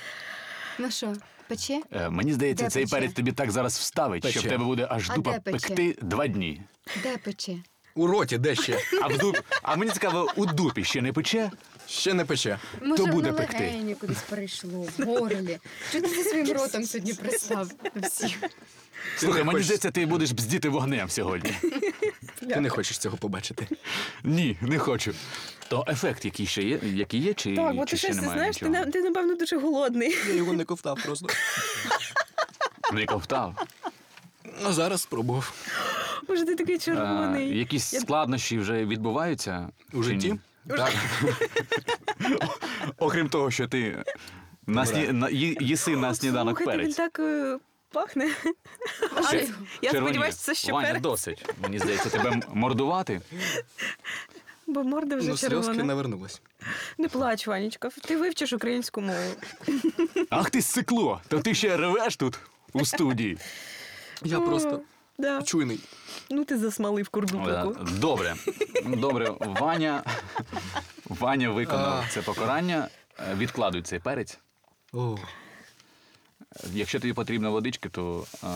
Ну що, пече? Е, мені здається, Де цей пече? перець тобі так зараз вставить, що в Пече. тебе буде аж А дупа де пече? пекти два дні. Де пече? У роті, де ще? А в дуп... а мені цікаво, у дупі ще не пече? Ще не пече. Може, буде воно пекти. легені кудись перейшло, в горлі. Що ти зі своїм ротом сьогодні пристав? Всіх. Слухай, мені хочеш- здається, ти будеш бздіти вогнем сьогодні. Ти не хочеш цього побачити. Ні, не хочу. То ефект, який ще є, який є, чи, Так, бо чи ти ще щось, немає знаєш, ти, нічого? на- ти, напевно, дуже голодний. Я його не ковтав просто. Не ковтав. А зараз спробував. Боже, ти такий А, червоний. якісь Я- складнощі вже відбуваються У чи житті? ні? Так. Окрім того, що ти на сні... на... ї- їси на сніданок Слухайте, він перець. так е, пахне. Я сподіваюся, це ще Ваня, перець. досить. Мені здається, тебе м- мордувати. Бо морда вже Ну, сльозки червона. навернулись. Не плач, Ванечка. Ти вивчиш українську мову. Ах ти сикло! То ти ще ревеш тут у студії. Я просто Да. чуйний. Ну ти засмалив Е, курдупику. Добре. Добре, Ваня. Ваня виконав А. це покарання. Е, Відкладуй цей перець. О, Якщо тобі потрібна водичка, то е,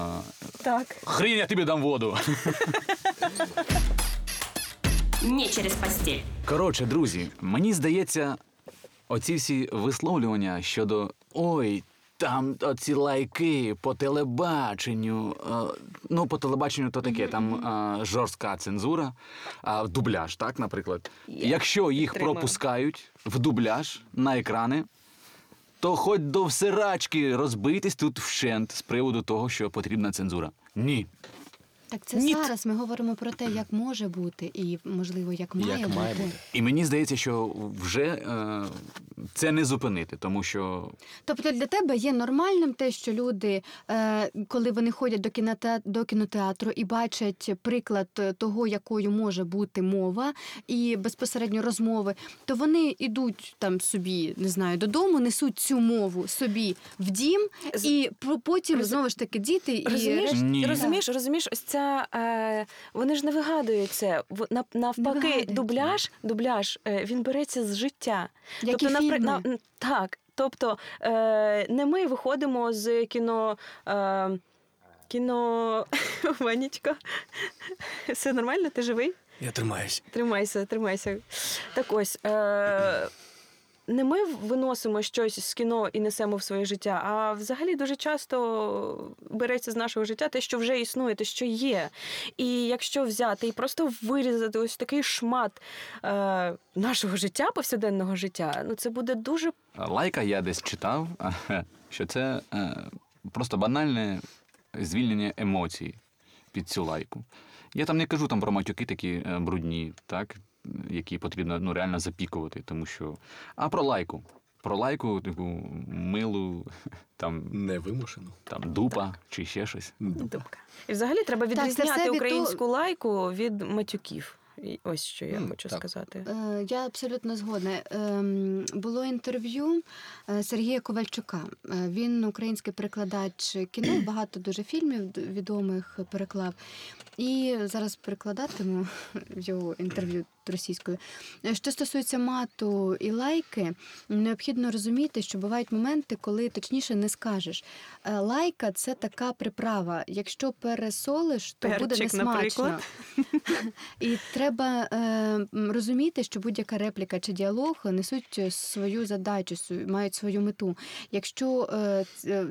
Так. хрінь я тобі дам воду. Не через постель. Коротше, друзі, мені здається, оці всі висловлювання щодо ой. Там оці лайки по телебаченню. е, ну, по телебаченню то таке, там е, жорстка цензура, а дубляж, так, наприклад. Якщо їх підтримую. пропускають в дубляж на екрани, то хоч до всирачки розбитись тут вщент з приводу того, що потрібна цензура. Ні. Так це Ні. зараз ми говоримо про те, як може бути, і можливо, як має Як має бути. бути. І мені здається, що вже е, це не зупинити, тому що Тобто для тебе є нормальним те, що люди, е, коли вони ходять до кінотеатру, до кінотеатру і бачать приклад того, якою може бути мова і безпосередньо розмови, то вони йдуть там собі, не знаю, додому, несуть цю мову собі в дім, і про- потім Роз- знову ж таки діти і Розумієш, Ні. розумієш, розумієш, ось ця е, вони ж не вигадують це. Навпаки, вигадують. дубляж, дубляж е, він береться з життя. Які напри- фільми? на- так, тобто е, не ми виходимо з кіно. Е, кіно Ванечка. Все нормально? Ти живий? я тримаюсь. Тримайся, тримайся. Так ось. Е, не ми виносимо щось з кіно і несемо в своє життя, а взагалі дуже часто береться з нашого життя те, що вже існує, те, що є. І якщо взяти і просто вирізати ось такий шмат е, нашого життя, повсякденного життя, ну це буде дуже Лайка я десь читав, що це е, просто банальне звільнення емоцій під цю лайку. Я там не кажу там про матюки такі е, брудні, так, які потрібно ну, реально запікувати, тому що. А про лайку. Про лайку, таку милу, там, Невимушено. там дупа чи ще щось. дубка. І взагалі треба Так, відрізняти від українську лайку від матюків. Ось що я М, хочу так. сказати. Е, Я абсолютно згодна. Ем, Було інтерв'ю е, Сергія Ковальчука. Е, Він український перекладач кіно, багато дуже фільмів відомих переклав. І зараз перекладатиму його інтерв'ю російською. Е, Що стосується мату і лайки, необхідно розуміти, що бувають моменти, коли точніше не скажеш. Е, Лайка це така приправа. Якщо пересолиш, то буде Перчик, несмачно. наприклад. І треба е, розуміти, що будь-яка репліка чи діалог несуть свою задачу, мають свою мету. Якщо е,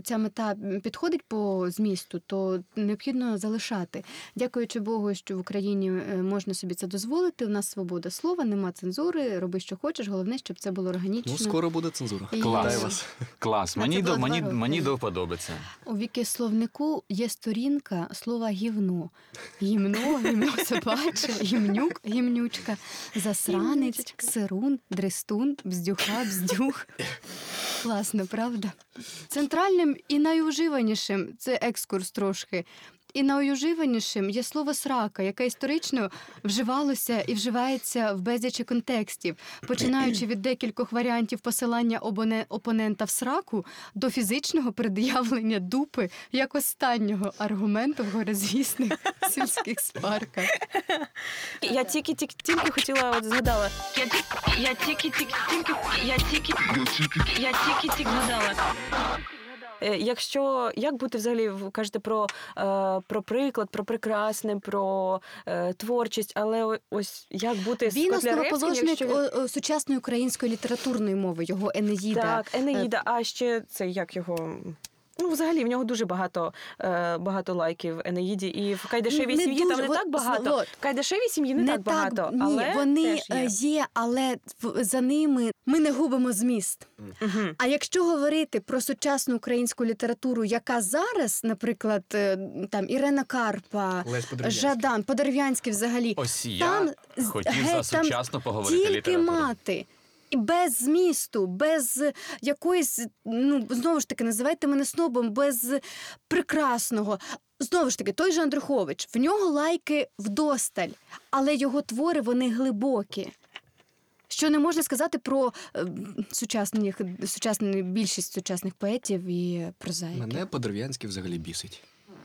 ця мета підходить по змісту, то необхідно залишати. Дякуючи Богу, що в Україні можна собі це дозволити. У нас свобода слова, нема цензури, роби, що хочеш. Головне, щоб це було органічно. Ну, скоро буде цензура. І- Клас. Вас. Клас. А Мені до, мені, мені до це. У віки-словнику є сторінка слова гівно. Гімно, гімно собаче, гімнюк, гімнючка, засранець, сирун, дрестун, бздюха, бздюх. Класно, правда? Центральним і найуживанішим це екскурс трошки. І найуживанішим є слово срака, яке історично вживалося і вживається в безлічі контекстів, починаючи від декількох варіантів посилання обоне- опонента в сраку до фізичного пред'явлення дупи як останнього аргументу в горизвісних сільських сварках. Я тільки тільки тільки хотіла от згадала. Я, я тільки тільки тільки я тільки я тільки тільки згадала. Е, Якщо як бути взагалі, ви кажете про, е, про приклад, про прекрасне, про е, творчість, але ось як бути Він основоположник якщо сучасної української літературної мови, його Енеїда. Так, Енеїда, а ще це як його. Ну, взагалі, в нього дуже багато, е, багато лайків в Енеїді, і в Кайдашевій Не сім'ї там не от, так багато. от. В Кайдашевій сім'ї не, так багато. ні, але вони теж е, є. є, але за ними ми не губимо зміст. Мгм. А якщо говорити про сучасну українську літературу, яка зараз, наприклад, е, там Ірена Карпа, Лесь Подерев'янський. Жадан, Подерев'янський взагалі, Ось я там хотів геть, за там сучасно поговорити тільки літературу. мати. І без змісту, без якоїсь, ну знову ж таки, називайте мене снобом, без прекрасного. Знову ж таки, той же Андрухович, в нього лайки вдосталь, але його твори вони глибокі. Що не можна сказати про е, сучасних, сучасну більшість сучасних поетів і прозаїків. Мене Подерев'янський взагалі бісить.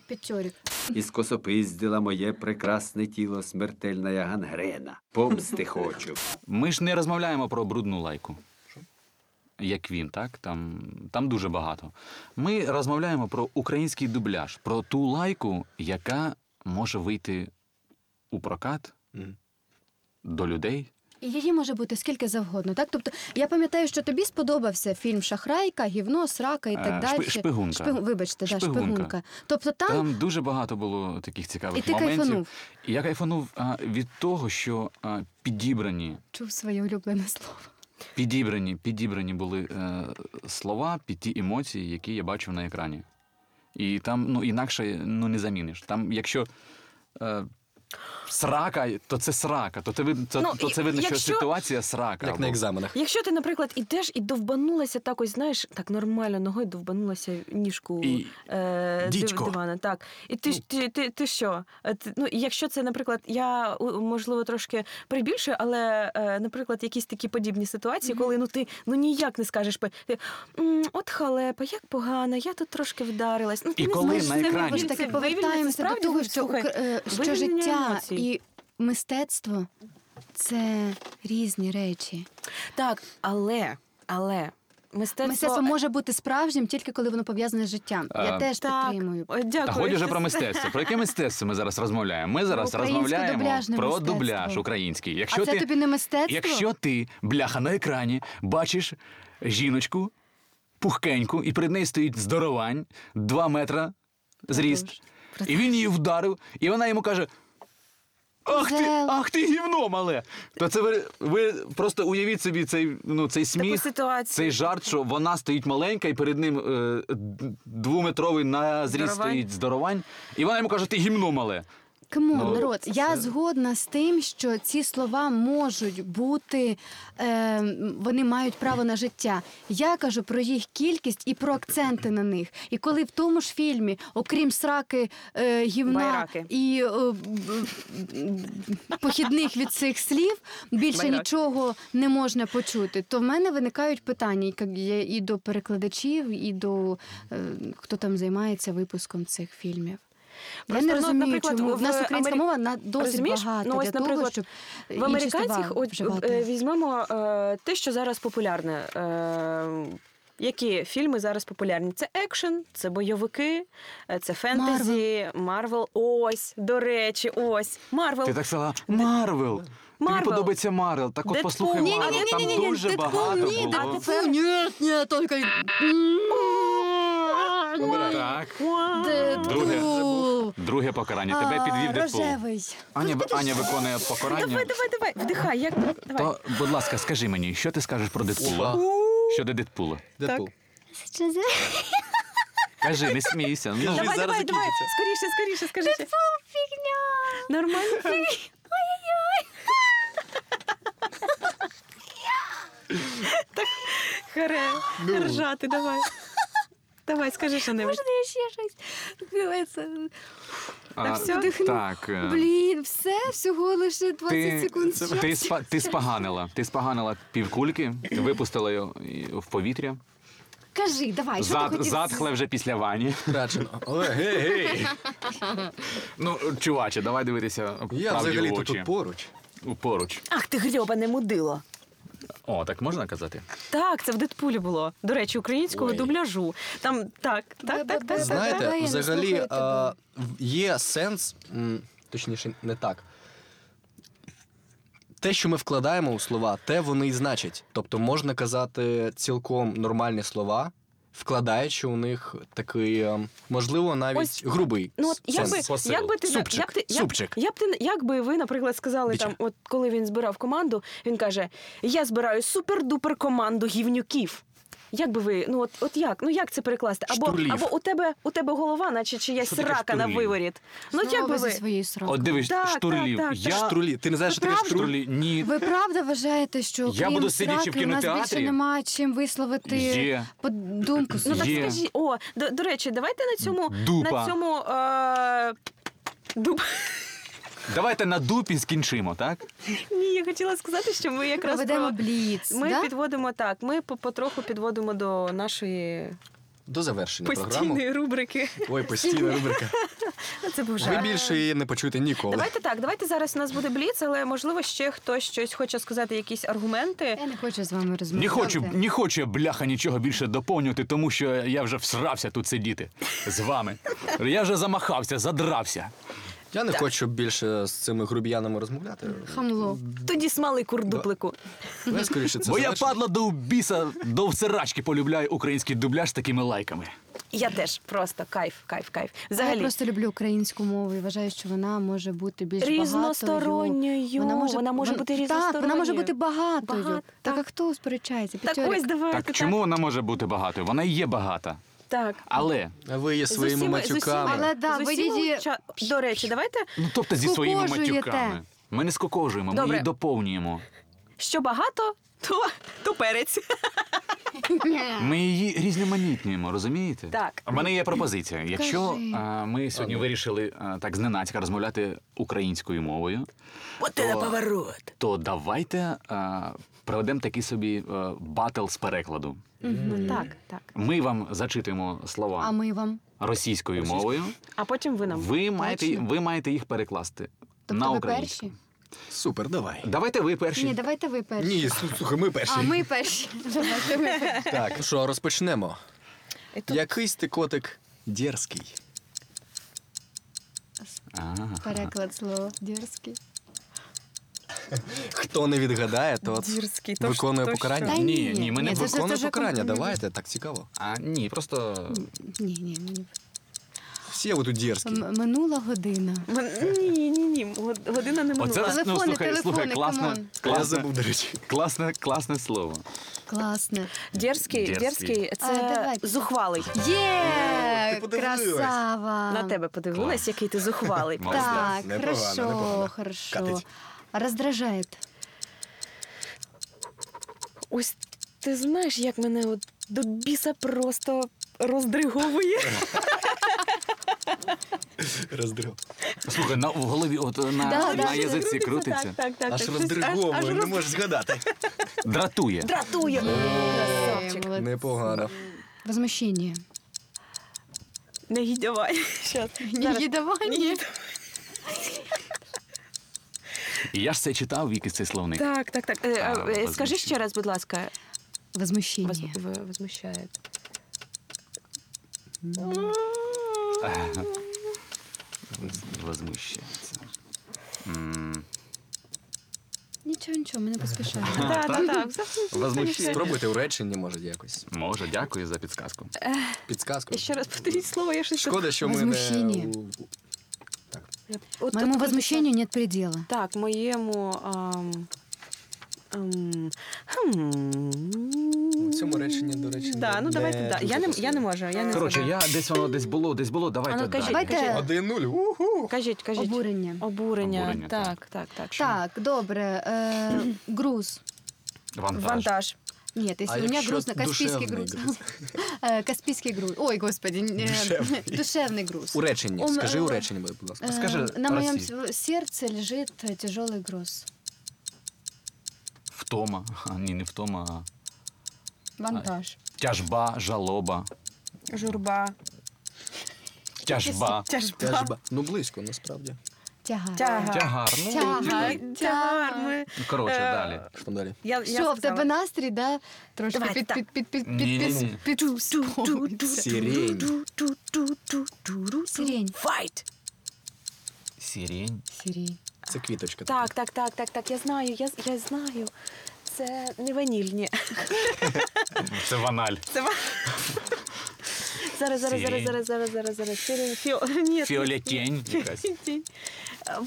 П'ятьорік. І скосопиздила моє прекрасне тіло смертельна гангрена. Помсти хочу. Ми ж не розмовляємо про брудну лайку. Як він, так? Там, там дуже багато. Ми розмовляємо про український дубляж, про ту лайку, яка може вийти у прокат Мгм. до людей. І її може бути скільки завгодно. Так, тобто я пам'ятаю, що тобі сподобався фільм Шахрайка, гівно, срака і Е, так далі. шпигунка. Шпигу- Вибачте, да, Шпигунка. шпигунка. Тобто там, Там дуже багато було таких і цікавих ти моментів. кайфанув. І я кайфанув а, від того, що а, підібрані, Чув своє улюблене слово. підібрані, підібрані були е, слова під ті емоції, які я бачив на екрані. І там ну, інакше ну, не заміниш. Там, якщо е, срака, то це срака, то, це, вид- це, Ну, то це видно, що ситуація срака. Як на або- екзаменах. Якщо ти, наприклад, ідеш і довбанулася так ось, знаєш, так нормально ногою довбанулася в ніжку І- е, див- Дідько. дивана. Так. І ти, ж- ти, ти, ти що? Е, ти- ну, і якщо це, наприклад, я у- можливо трошки прибільшую, але, е, наприклад, якісь такі подібні ситуації, коли ну ти ну ніяк не скажеш, пе- ти, «М, от халепа, як погано, я тут трошки вдарилась. Ну, ти І не коли знаєш, на це екрані- Ми ж таки це повертаємося до того, що, слухай, укр- е, що вивільнення життя емоцій. І мистецтво це різні речі. Так, але, але Мистецтво, Мистецтво може бути справжнім тільки коли воно пов'язане з життям. Я теж Так. підтримую. Ой, Та годі вже про мистецтво. Про яке мистецтво ми зараз розмовляємо? Ми зараз розмовляємо дубляжне про мистецтво. дубляж український. Якщо а це ти, тобі не мистецтво? якщо ти, бляха, на екрані бачиш жіночку пухкеньку, і перед нею стоїть здоровань, два метра зріст, і він її вдарив, і вона йому каже. Ах ти, ах ти гівно мале! То це ви, ви просто уявіть собі цей, ну, цей сміх, ситуацію. цей жарт, що вона стоїть маленька, і перед ним е, д- двометровий на зріст Здоровань. стоїть здоровань, і вона йому каже, ти гімно мале. Come on, Ну, народ, я згодна з тим, що ці слова можуть бути, е, вони мають право на життя. Я кажу про їх кількість і про акценти на них. І коли в тому ж фільмі, окрім сраки, е, гівна Байраки. і е, б- б- похідних від цих слів, більше Байраки. нічого не можна почути, то в мене виникають питання як є і до перекладачів, і до е, хто там займається випуском цих фільмів. Просто, я не ну, наприклад, чому в нас українська Амері- мова на досить Розумієш? багато Ну, ось, для того, щоб В інші американських от, е, візьмемо е, те, що зараз популярне. Е, які фільми зараз популярні? Це екшен, це бойовики, е, це фентезі, Марвел. Ось, до речі, ось. Марвел. Ти так сказала, Марвел. Тобі Марвел. подобається Марвел. Так от послухай Ні, ні, Марвел, ні, там ні, ні, ні, дуже багато ні, було. Дедпул. Ні, ні, тільки... Так. Друге, Дедпул. друге покарання. Тебе підвів Дедпул. Рожевий. Аня, Аня виконує покарання. Давай, давай, давай, вдихай. Як... Давай. То, будь ласка, скажи мені, що ти скажеш про Дедпула? Щодо Дедпула. Дедпул. Що за... Кажи, не смійся. Ну, Давай, зараз давай, давай. Скоріше, скоріше, скажи. фігня. Нормально? Так, харе, ржати, давай. Давай, скажи що-небудь. Можна я ще щось? Це- а, все? Так. Блін, все, всього лише 20 Ти, секунд. ти, спа- ти споганила. Ти споганила півкульки, випустила його в повітря. Кажи, давай, що ти хотів? затхле вже після вані. Трачено. Але гей, гей. Ну, чуваче, давай дивитися Я правді взагалі в то очі. тут поруч. Поруч. Ах, ти грьобане мудило. О, так можна казати? Так, це в Дедпулі було. До речі, українського Ой. дубляжу. Там так, так, так, так. так. Знаєте, не взагалі слухаю а, в- є сенс, м, точніше, не так. Те, що ми вкладаємо у слова, те вони і значать. Тобто можна казати цілком нормальні слова, вкладаючи у них такий, е, можливо, навіть Ось, грубий Ну, от як би. Посил. як би ти Супчик, як ти, як, супчик. як ти як би ви, наприклад, сказали там, от коли він збирав команду, він каже: Я збираю супер-дупер команду гівнюків. Як би ви, ну от, от як? Ну як це перекласти? Або, Штурлів. або у тебе у тебе голова, наче чиясь Що таке срака на штурлів? виворіт. Ну от як би ви? зі своєю срокою. От дивись, Так, штурлів. так, так, я Штрулі. Ти не знаєш, що таке Правда? Ні. Ви правда вважаєте, що Я крім буду сидячи в сраки, у нас більше кінотеатрі? немає чим висловити Є. по- думку Ну так Є. скажіть, о, до, до речі, давайте на цьому Дупа. на цьому е, дуб. Давайте на дупі скінчимо, так? Ні, я хотіла сказати, що ми якраз Проведемо про... бліц. Ми да? підводимо так. Ми по- потроху підводимо до нашої До завершення програми. постійної рубрики. Ой, постійна рубрика. Це був Ви жарт. більше її не почуєте ніколи. Давайте так, давайте зараз у нас буде бліц, але можливо ще хтось щось хоче сказати, якісь аргументи. Я не хочу з вами розмовляти. Не хочу, не хочу я, бляха нічого більше доповнювати, тому що я вже всрався тут сидіти з вами. Я вже замахався, задрався. Я не хочу більше з цими грубіянами розмовляти. Хамло. Тоді смали курдуплику. Давай скоріше це Бо я падла до біса, до всирачки полюбляю український дубляж з такими лайками. Я теж просто кайф, кайф, кайф. Я Взагалі. просто люблю українську мову і вважаю, що вона може бути більш Різносторонньою. багатою. Вона може бути Так, вона може різносторонньою. бути багатою. Багато, Так, так. а хто сперечається? Так П'ятьорик. ось давайте. Так чому вона може бути багатою? Вона і є багата. Так. Але, ви є своїми усіма- з матюками. усіма- Але да, з ви усіма її- уча- До речі, давайте, ну тобто зі своїми Скукожуєте. матюками. Ми не скокожуємо, ми Добре. її доповнюємо. що багато, то, то перець. Ми її різноманітнюємо, розумієте? Так. У мене є пропозиція. Якщо Кажи. а, ми сьогодні вирішили а, так зненацька розмовляти українською мовою, От це поворот. то давайте а, проведемо такий собі а, батл з перекладу. Так, так. Ми вам зачитуємо слова А ми вам. російською мовою. А потім ви нам. Ви маєте, ви маєте їх перекласти Тобто на ви українську. перші? Супер, давай. Давайте ви перші. Ні, давайте ви перші. Ні, слу- слухай, ми перші. А ми перші. Давайте ви перші. Так, ну що, розпочнемо. І тут Якийсь ти котик дерзкий. А, Переклад слова дерзкий. Хто не відгадає, то от дерзкий, то виконує що- то покарання. Та Ні, ні, ми не ні, це ж- це Виконує вже покарання, давайте, так цікаво. а ні, просто Ні, ні, ні. Всі ви тут дерзкі. М- Минула година. М- Ні, ні, ні. Година не минула. Оце ну, Телефони, слухай, слухай, телефони, класне, come on. Я класне, забув, до речі. класне, класне слово. Класне. Дерзкий, Дерзкий. дерзкий А, це давайте. зухвалий. Є! Ти подивилась. Красава! На тебе подивилась, який ти зухвалий. Молодець. Так, Непогано, хорошо, непогано. хорошо. Катить. Раздражает. Ось ти знаєш, як мене от до біса просто роздриговує. Роздрив. Слухай, на, в голові, от на, Да, на да, язиці крутиться, так, так. Аж так. роздриговує, Аж не роз- можеш згадати. дратує. Дратує. Красавчик. Непогано. Возмущение. Не гідявай. Щас. Зараз. Негодование. І я ж це читав, Віки, цей словник. Так, так, так. Е, А, а, е, Скажи возмущення. ще раз, будь ласка. Возмущение. Воз- в- Возмущає. Возмущається. Нічого, нічого, ми не поспішаємо. Так, так, так. Возмущається. Спробуйте у реченні, може, якось. Може, дякую за підсказку. Підсказку. Ще раз повторіть слово, я щось. Шкода, що ми не... Возмущення. у- Я- от Моему возмущению нет предела. Так, моєму. ам, ам, хм. У цьому реченні, до речі, Да, ну не давайте, да. дуже Я не, я не можу. Я не Коротше, я десь воно десь було, десь було. Давайте А ну, далі. кажіть, Давайте кажіть. Один нуль. Уху. Кажіть, кажіть. Обурення. Обурення. Обурення, так, так, так. що? Так, добре. Е, груз. Вантаж. Вантаж. Нет, если А у меня якщо груз на Каспийский душевний груз. груз? Э, Каспийский груз. Ой, господи. э, Душевний. Душевный груз. У реченні. Ум- Скажи у е, реченні, будь ласка. Э, Скажи На моем России. с- сердце лежит э, тяжелый груз. Втома. А, ні, не втома, а Вантаж. тяжба, жалоба. Журба. Тяжба. Тяжба. Тяжба. Ну, близько, насправді. Тяга. Тяга. Тягар. Ну, Тяга. Тягар. Ми... ну, коротше, Е, далі. Що там далі? Я, я Що, в сказала. тебе настрій, да? Трошки Давай, під, так. під, під, під, під, Ні-ні-ні. під, підступується. Сирень. Сирень. Fight. Сирень. Сирень. Це квіточка. Так, так, так, так, так, я знаю, я, я знаю. Це не ванільні. Це ваналь. Це ва- Зараз, зараз, зараз, зараз, зараз, зараз, зараз. Сирень. Фіо... Ні, Фіолетень якась. Тінь. А,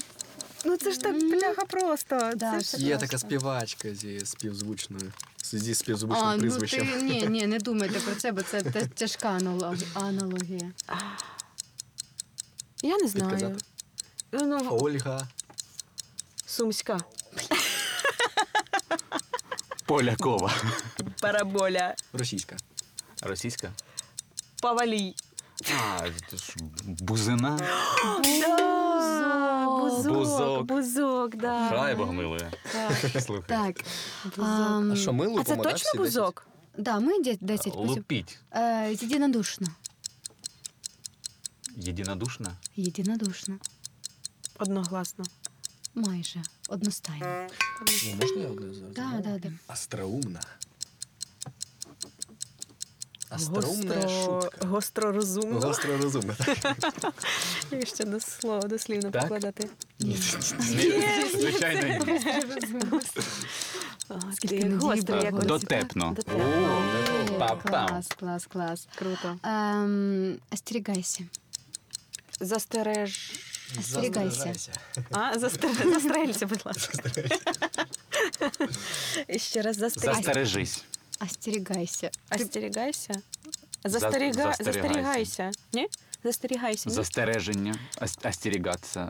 Ну це ж так бляха просто. Да, Це ж Є просто. така співачка зі співзвучною. Зі А, співзвучним ну ти, прізвищем. ні, ні, не думайте про це, бо це те- тяжка анало- аналогія. Я не знаю. Підказати? Ну, Ольга. Сумська. Полякова. Параболя. Російська. Російська. Павалій. А, це ж бузина. Бузок. Бузок. Бузок, да. Шайба. Слухай. Так. Ам, А що, ми А це да, точно бузок? да, ми де- 10 посіб. Лупіть. Е, єдинодушно. Єдинодушна. Єдинодушно. Одногласно. Майже. Одностайно. Ну, можна я одне зараз? Да, да, да. Остроумна. Остроумна Гостро... шутка. Гостророзумно. Гостро розумна. І ще до слова, дослівно Так? покладати. Звичайно, ні. Скільки ти надії гострий, як було. Дотепно. Дотепно. Па-пам. Клас, клас, клас. Круто. Ем, остерігайся. Застереж. Остерігайся. А, застрелься, будь ласка. І ще раз застерігайся. Застережись. Остерігайся. Остерігайся. Застеріга... застерігайся. Застерігайся. Ні? Застерігайся. Ні? Застереження. ос- Остерігатися.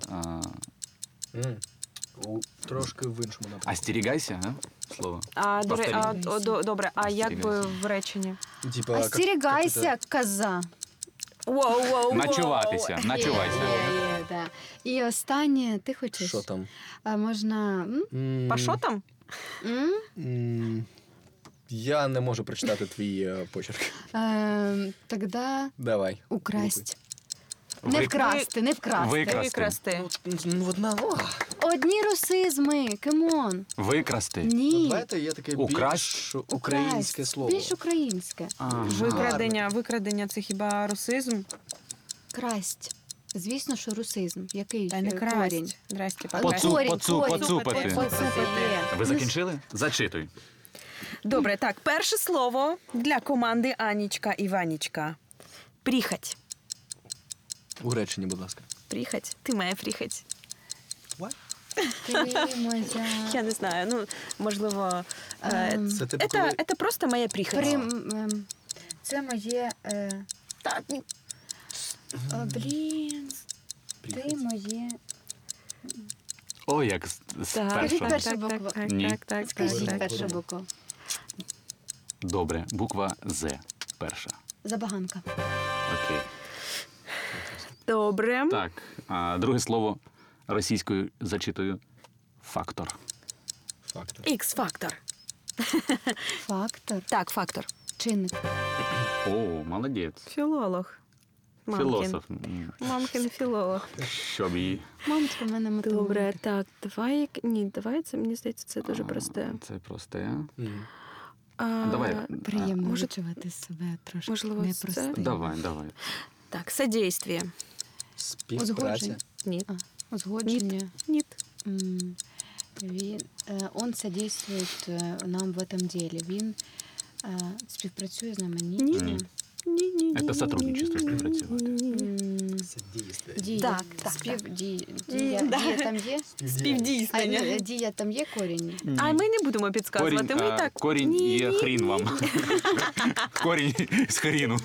У- Трошки в іншому напрямку. Остерігайся, а? Слово. А, до, ре- а, о, до- добре, а як би в реченні? Типа, Остерігайся, як коза. Воу, воу, Начуватися, начувайся. Є, є, да. І останнє, ти хочеш? Що там? А можна. М, Па що там? М? м, Я не можу прочитати твій е, почерк. Ем, Тогда Давай. украсть. Не вкрасти, не вкрасти. Викрасти. Викрасти. Ну, ну, одна. Одні русизми, кемон. Викрасти. Ні. Давайте є таке Украсть? більш українське Украсть. слово. Більш українське. Викрадення, викрадення це хіба русизм? Красть. Звісно, що русизм. Який Та не е, корінь? Здрасте, А, Поцу- корінь, поцу- корінь. поцупати. Поцупати є. Ви закінчили? Зачитуй. Добре, так, перше слово для команди Анічка і Ванічка. Пріхать. У реченні, будь ласка. Пріхать. Ти моя пріхать. Ти моя. Я не знаю. Ну, можливо, е, Ем, Це типу, це, коли... це просто моя пріхать. Прим, ем, це моє. Е, о, блін. Ти моє. О, як з, з Так, першого. першу так, букву. так, так, так, Скажіть так, першу букву. Добре, буква З. Перша. Забаганка. Окей. Добре. Так. А, друге слово російською зачитую. Фактор. Фактор. Ікс-фактор. Фактор. Так, фактор. Чинник. О, молодець. Філолог. Мамкін. Філософ. Мамкін філолог. Щоб її. Мамочка в мене мотивує. Добре, так, давай. Ні, давай це мені здається, це дуже А, просте. Це просте. А, Давай. Приємно може- відчувати себе трошки можливо, непростим. це? Давай, давай. Так, содействие. Співпраця. Ні. Узгодження. Ні. Він, е, он содействует е, нам в этом деле. Він е, співпрацює з нами. Ні. Ні. Це сотрудничество співпрацювати. Дія. Так, так, Спів, Дія, дія, да. дія там є? А, Співдійснення. ні, дія там є корінь? А ми не будемо підказувати. Корінь, Ми а, так. корінь Ні, є ні, хрін вам. Корінь з хріну.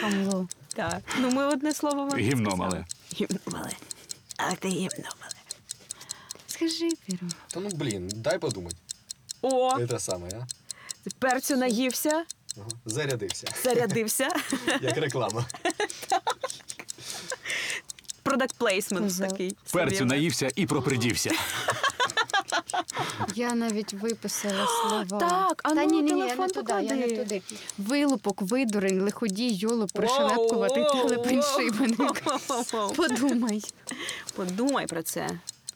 Хамло. Так. Ну ми одне слово вам Гімно сказали. мале. Гімно мале. А ти гімно мале. Скажи, Піру. Та ну блін, дай подумати. О, Це те саме, а? перцю наївся, Ага. Зарядився. зарядився. Як реклама. Продакт плейсмент Сказав. такий. Перцю наївся і пропридівся. Я навіть виписала слова. Так, а Та ну, ні, ні, ні, я не телефон туди, я не поклади. туди. Вилупок, видурень, лиходій, йолоп, пришелепкувати, Воу, воу, телепень, воу. шибеник. Подумай. Подумай про це.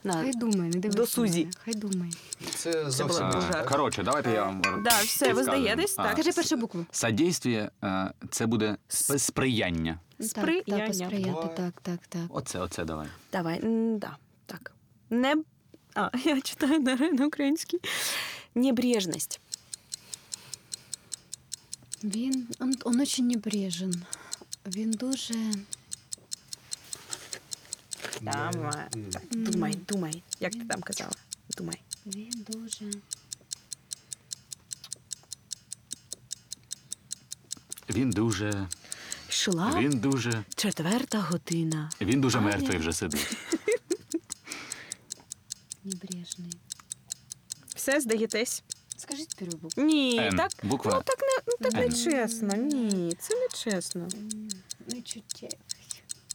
На. Хай думай, не дивись. До на Сузі. мене, Хай думай. Це зовсім було не. Коротше, давайте я вам. Да, все, ви підскажу. здаєтесь, А, так? Кажи першу букву. Содействие е, це буде сп- сприяння. Сприяння. Так, так, посприяти, Буває. так, так, так. Оце, оце давай. Давай, м, да, так. Не... А, я читаю на, на українській. Небрежність. Він, он, он очень небрежен. Він дуже... М. Так, думай, думай. Як ти там казала? Думай. Він дуже... Він дуже. Йшла Він дуже. четверта година. Він дуже мертвий вже сидить. Небрежний. Все, здаєтесь? Скажіть першу букву. Ні, Н. так, Буква. ну так не, ну, так не чесно. Ні, це не чесно. Не.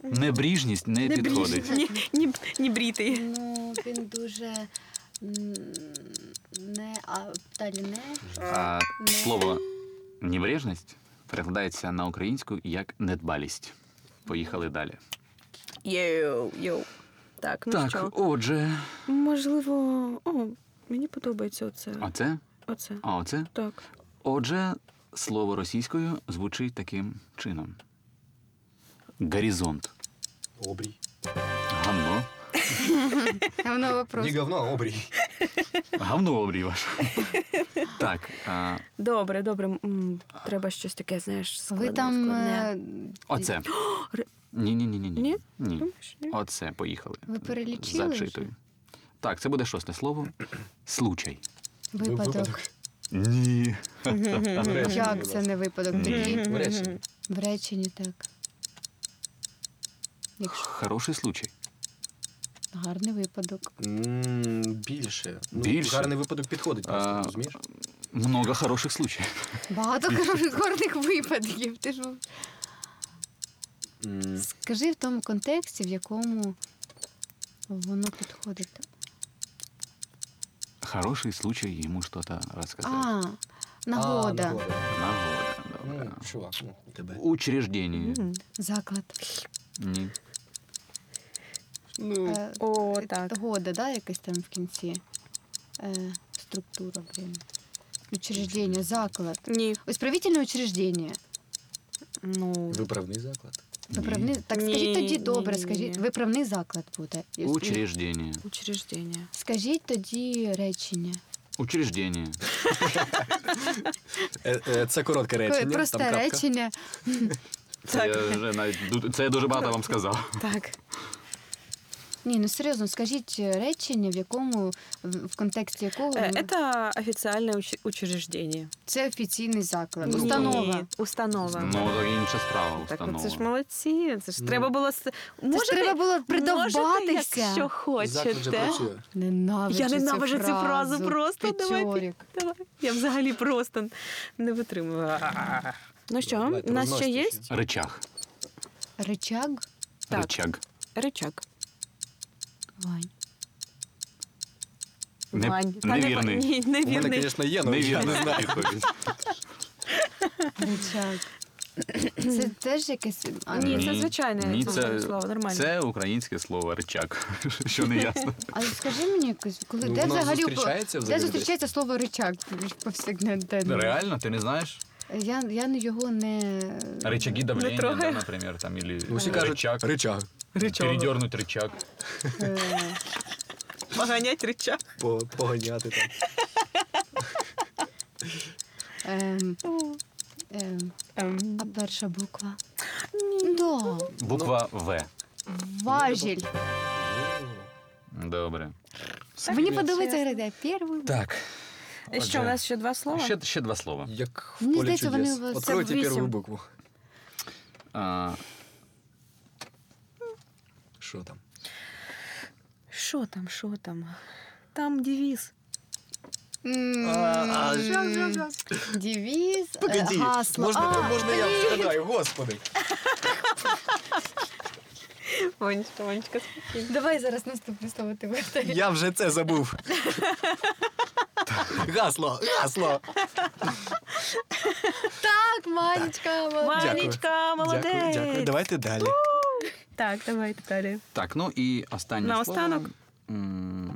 Небріжність не підходить. Ні, ні, ні брітий. Ну, він дуже... м, Не, а далі не. А Не. слово небрежність перекладається на українську як недбалість. Поїхали далі. Йоу, йоу. Так, ну так, що? отже. Можливо, о, мені подобається оце. Оце? Оце. А оце? Так. Отже, слово російською звучить таким чином: горизонт. Обрій. Гавно. Воно вопрос. Не говно, а обрій. Гавно обрій ваш. Так. А, Добре, добре. м, Треба щось таке, знаєш, складне. Ви там... складне. е, оце. ри- Ні, ні. Думаєш? Оце, поїхали. Ви перелічили вже? Зачитую. Так, це буде шосте слово. Случай. Випадок. Ні. Як це не випадок? Такий В реченні. в реченні так. Якщо Хороший случай. гарний випадок. М, Більше. Ну, Більше? Гарний випадок підходить просто, А, розумієш? Много хороших случаїв. Багато гарних гарних випадків. Ти ж М, скажи в тому контексті, в якому воно підходить. Хороший случай йому что-то рассказать. А, нагода, А, нагода. Нагода. Ну, добре. чувак, ну, тебе. Учреждение. Мгм. заклад. Ні. Ну, Е, О, е, так. Года, да, якась там в кінці. Е, структура, блін. Учреждення, заклад. Ні. Исправительне учреждення. Ну, Виправний заклад. Виправний... Так Ні, скажіть тоді ні, добре, ні, скажіть, ні. виправний заклад буде. І- Учреждення. учреждення. Скажіть тоді речення. Учреждення. Е, е, Це коротке речення. Просте крапка. речення. Це я вже навіть ду- це я дуже багато вам сказав. Так. Ні, ну серйозно, скажіть речення, в якому в в контексті якого Э, Это официальное уч- учреждение. це офіційний заклад, Ні, установа. Установа. Ну, то інша справа, Так, установа. це ж молодці. Це ж Ну. треба було с- можете, треба було можете, придовбатися. якщо Заклад же хочете. працює. Ненавиджу Я ненавиджу цю цю фразу просто. Давай, Печорік. давай. Я взагалі просто не витримую. Ну що, Давайте, у нас ще є розносите Речах. Ричаг. Так. Речаг. рычаг. Вань. Не- Вань. Та невірний. Ні, У мене, невірний. звісно, є, але я не знаю. Ричаг. Це теж якесь. А, Ні, це звичайне Ні, це це, слово, нормально. Це українське слово речак, що не ясно. Але скажи мені якось, коли Ну, де воно взагалі зустрічається де взагалі зустрічається слово ричаг повсякденно? Реально, ти не знаєш? Я, я його не Рычаги давления, трогай. да, например, там, или Ну, Всі кажуть, рычаг. ричаг. Передернуть рычаг. е, Поганять рычаг. По- Поганяти там. ем, ем, Ем, а перша буква. Да. Буква В. Важіль. Добре. Мені подобається грати першу. Так. І Що, у нас ще два слова? Ще, ще два слова. Як в Мені полі здається, вони чудес. у вас Откройте вісім. першу букву. Що там? Що там, що там? Там девіз. Девіз, Погоди, гасло. можна, можна я згадаю, господи. Ванечка, Ванечка, спокійно. Давай зараз наступне слово ти виграєш. Я вже це забув. Гасло, гасло. Так, Манечка. Ванечка, молодець. Дякую, дякую. Давайте далі. Так, давайте далі. так, ну і останнє Наостанок. слово.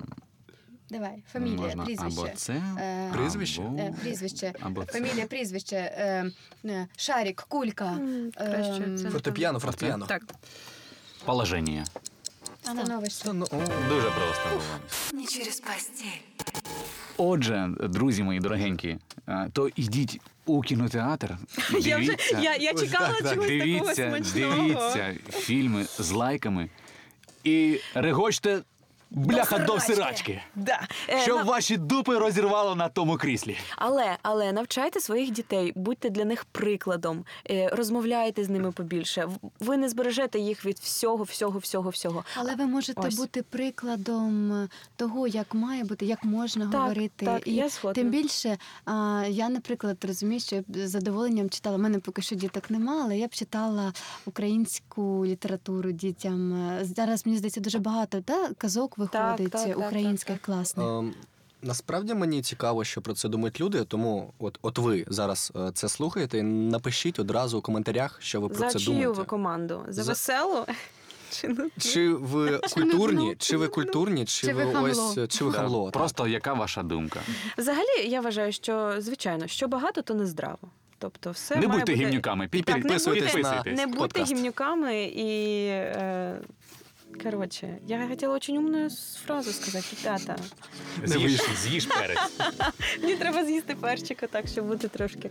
Давай, фамілія, можна прізвище. або це, Е, Прізвище? або- Е, Прізвище, Або це. фамілія, прізвище, е, е, шарик, кулька. Краще ем, це. Фортепіано, фортепіано. Так. Положення. Становишся. Та ну. Дуже просто було. Не через постель. Отже, друзі мої дорогенькі, то йдіть у кінотеатр. Дивіться, Я вже я, я чекала так, чогось дивіться, такого смачного. дивіться фільми з лайками і регочте бляха до срачки. сирачки. Да. Е, Щоб на- ваші дупи розірвало на тому кріслі. Але, але навчайте своїх дітей, будьте для них прикладом, е, розмовляйте з ними побільше. В- Ви не збережете їх від всього, всього, всього, всього. Але ви можете Ось. бути прикладом е, того, як має бути, як можна Так, говорити. так, і я згодна. тим більше, а, я, наприклад, розумію, що я б з задоволенням читала. У мене поки що діток нема, але я б читала українську літературу дітям. Е, Зараз мені здається дуже багато та, казок виходить так, так, українських так, класних. Ем, Насправді мені цікаво, що про це думають люди, тому от, от ви зараз е, це слухаєте, і напишіть одразу у коментарях, що ви про За це чию думаєте. ви команду? За, За- веселу? Чи ну, Чи ви культурні, чи ви культурні, чи, Чи ви ви хамло? ось чи ви Да, хамло? так. Просто яка ваша думка? Взагалі, я вважаю, що звичайно, що багато, то не здраво. Тобто, все не має будьте бути... гівнюками, Пі- Так, не підписуйтесь на не будьте подкаст. гімнюками і. Е, коротше, я хотіла дуже умну фразу сказати, ребята. З'їж, з'їж перець. Мені треба з'їсти перчика, так щоб бути трошки.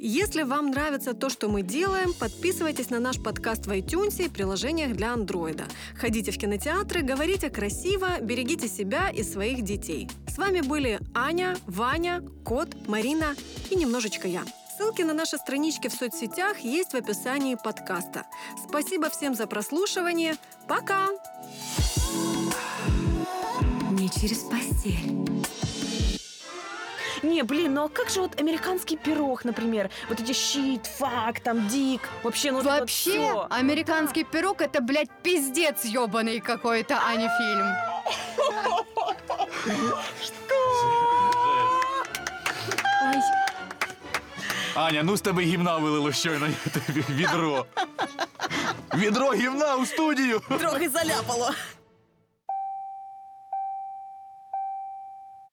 Если вам нравится то, что мы делаем, подписывайтесь на наш подкаст в iTunes и приложениях для андроида. Ходите в кинотеатры, говорите красиво, берегите себя и своих детей. С вами были Аня, Ваня, Кот, Марина и немножечко я. Ссылки на наши странички в соцсетях есть в описании подкаста. Спасибо всем за прослушивание. Пока! Не через постель. Не, блин, ну а как же вот американский пирог, например? Вот эти щит, фак, там, дик. Вообще, ну это вот Вообще, всё. американский пирог это, блядь, пиздец ебаный какой-то, а не фильм. Ой. Аня, ну з тебе гімна вилило щойно тобі відро. Відро гімна у студію. Трохи заляпало.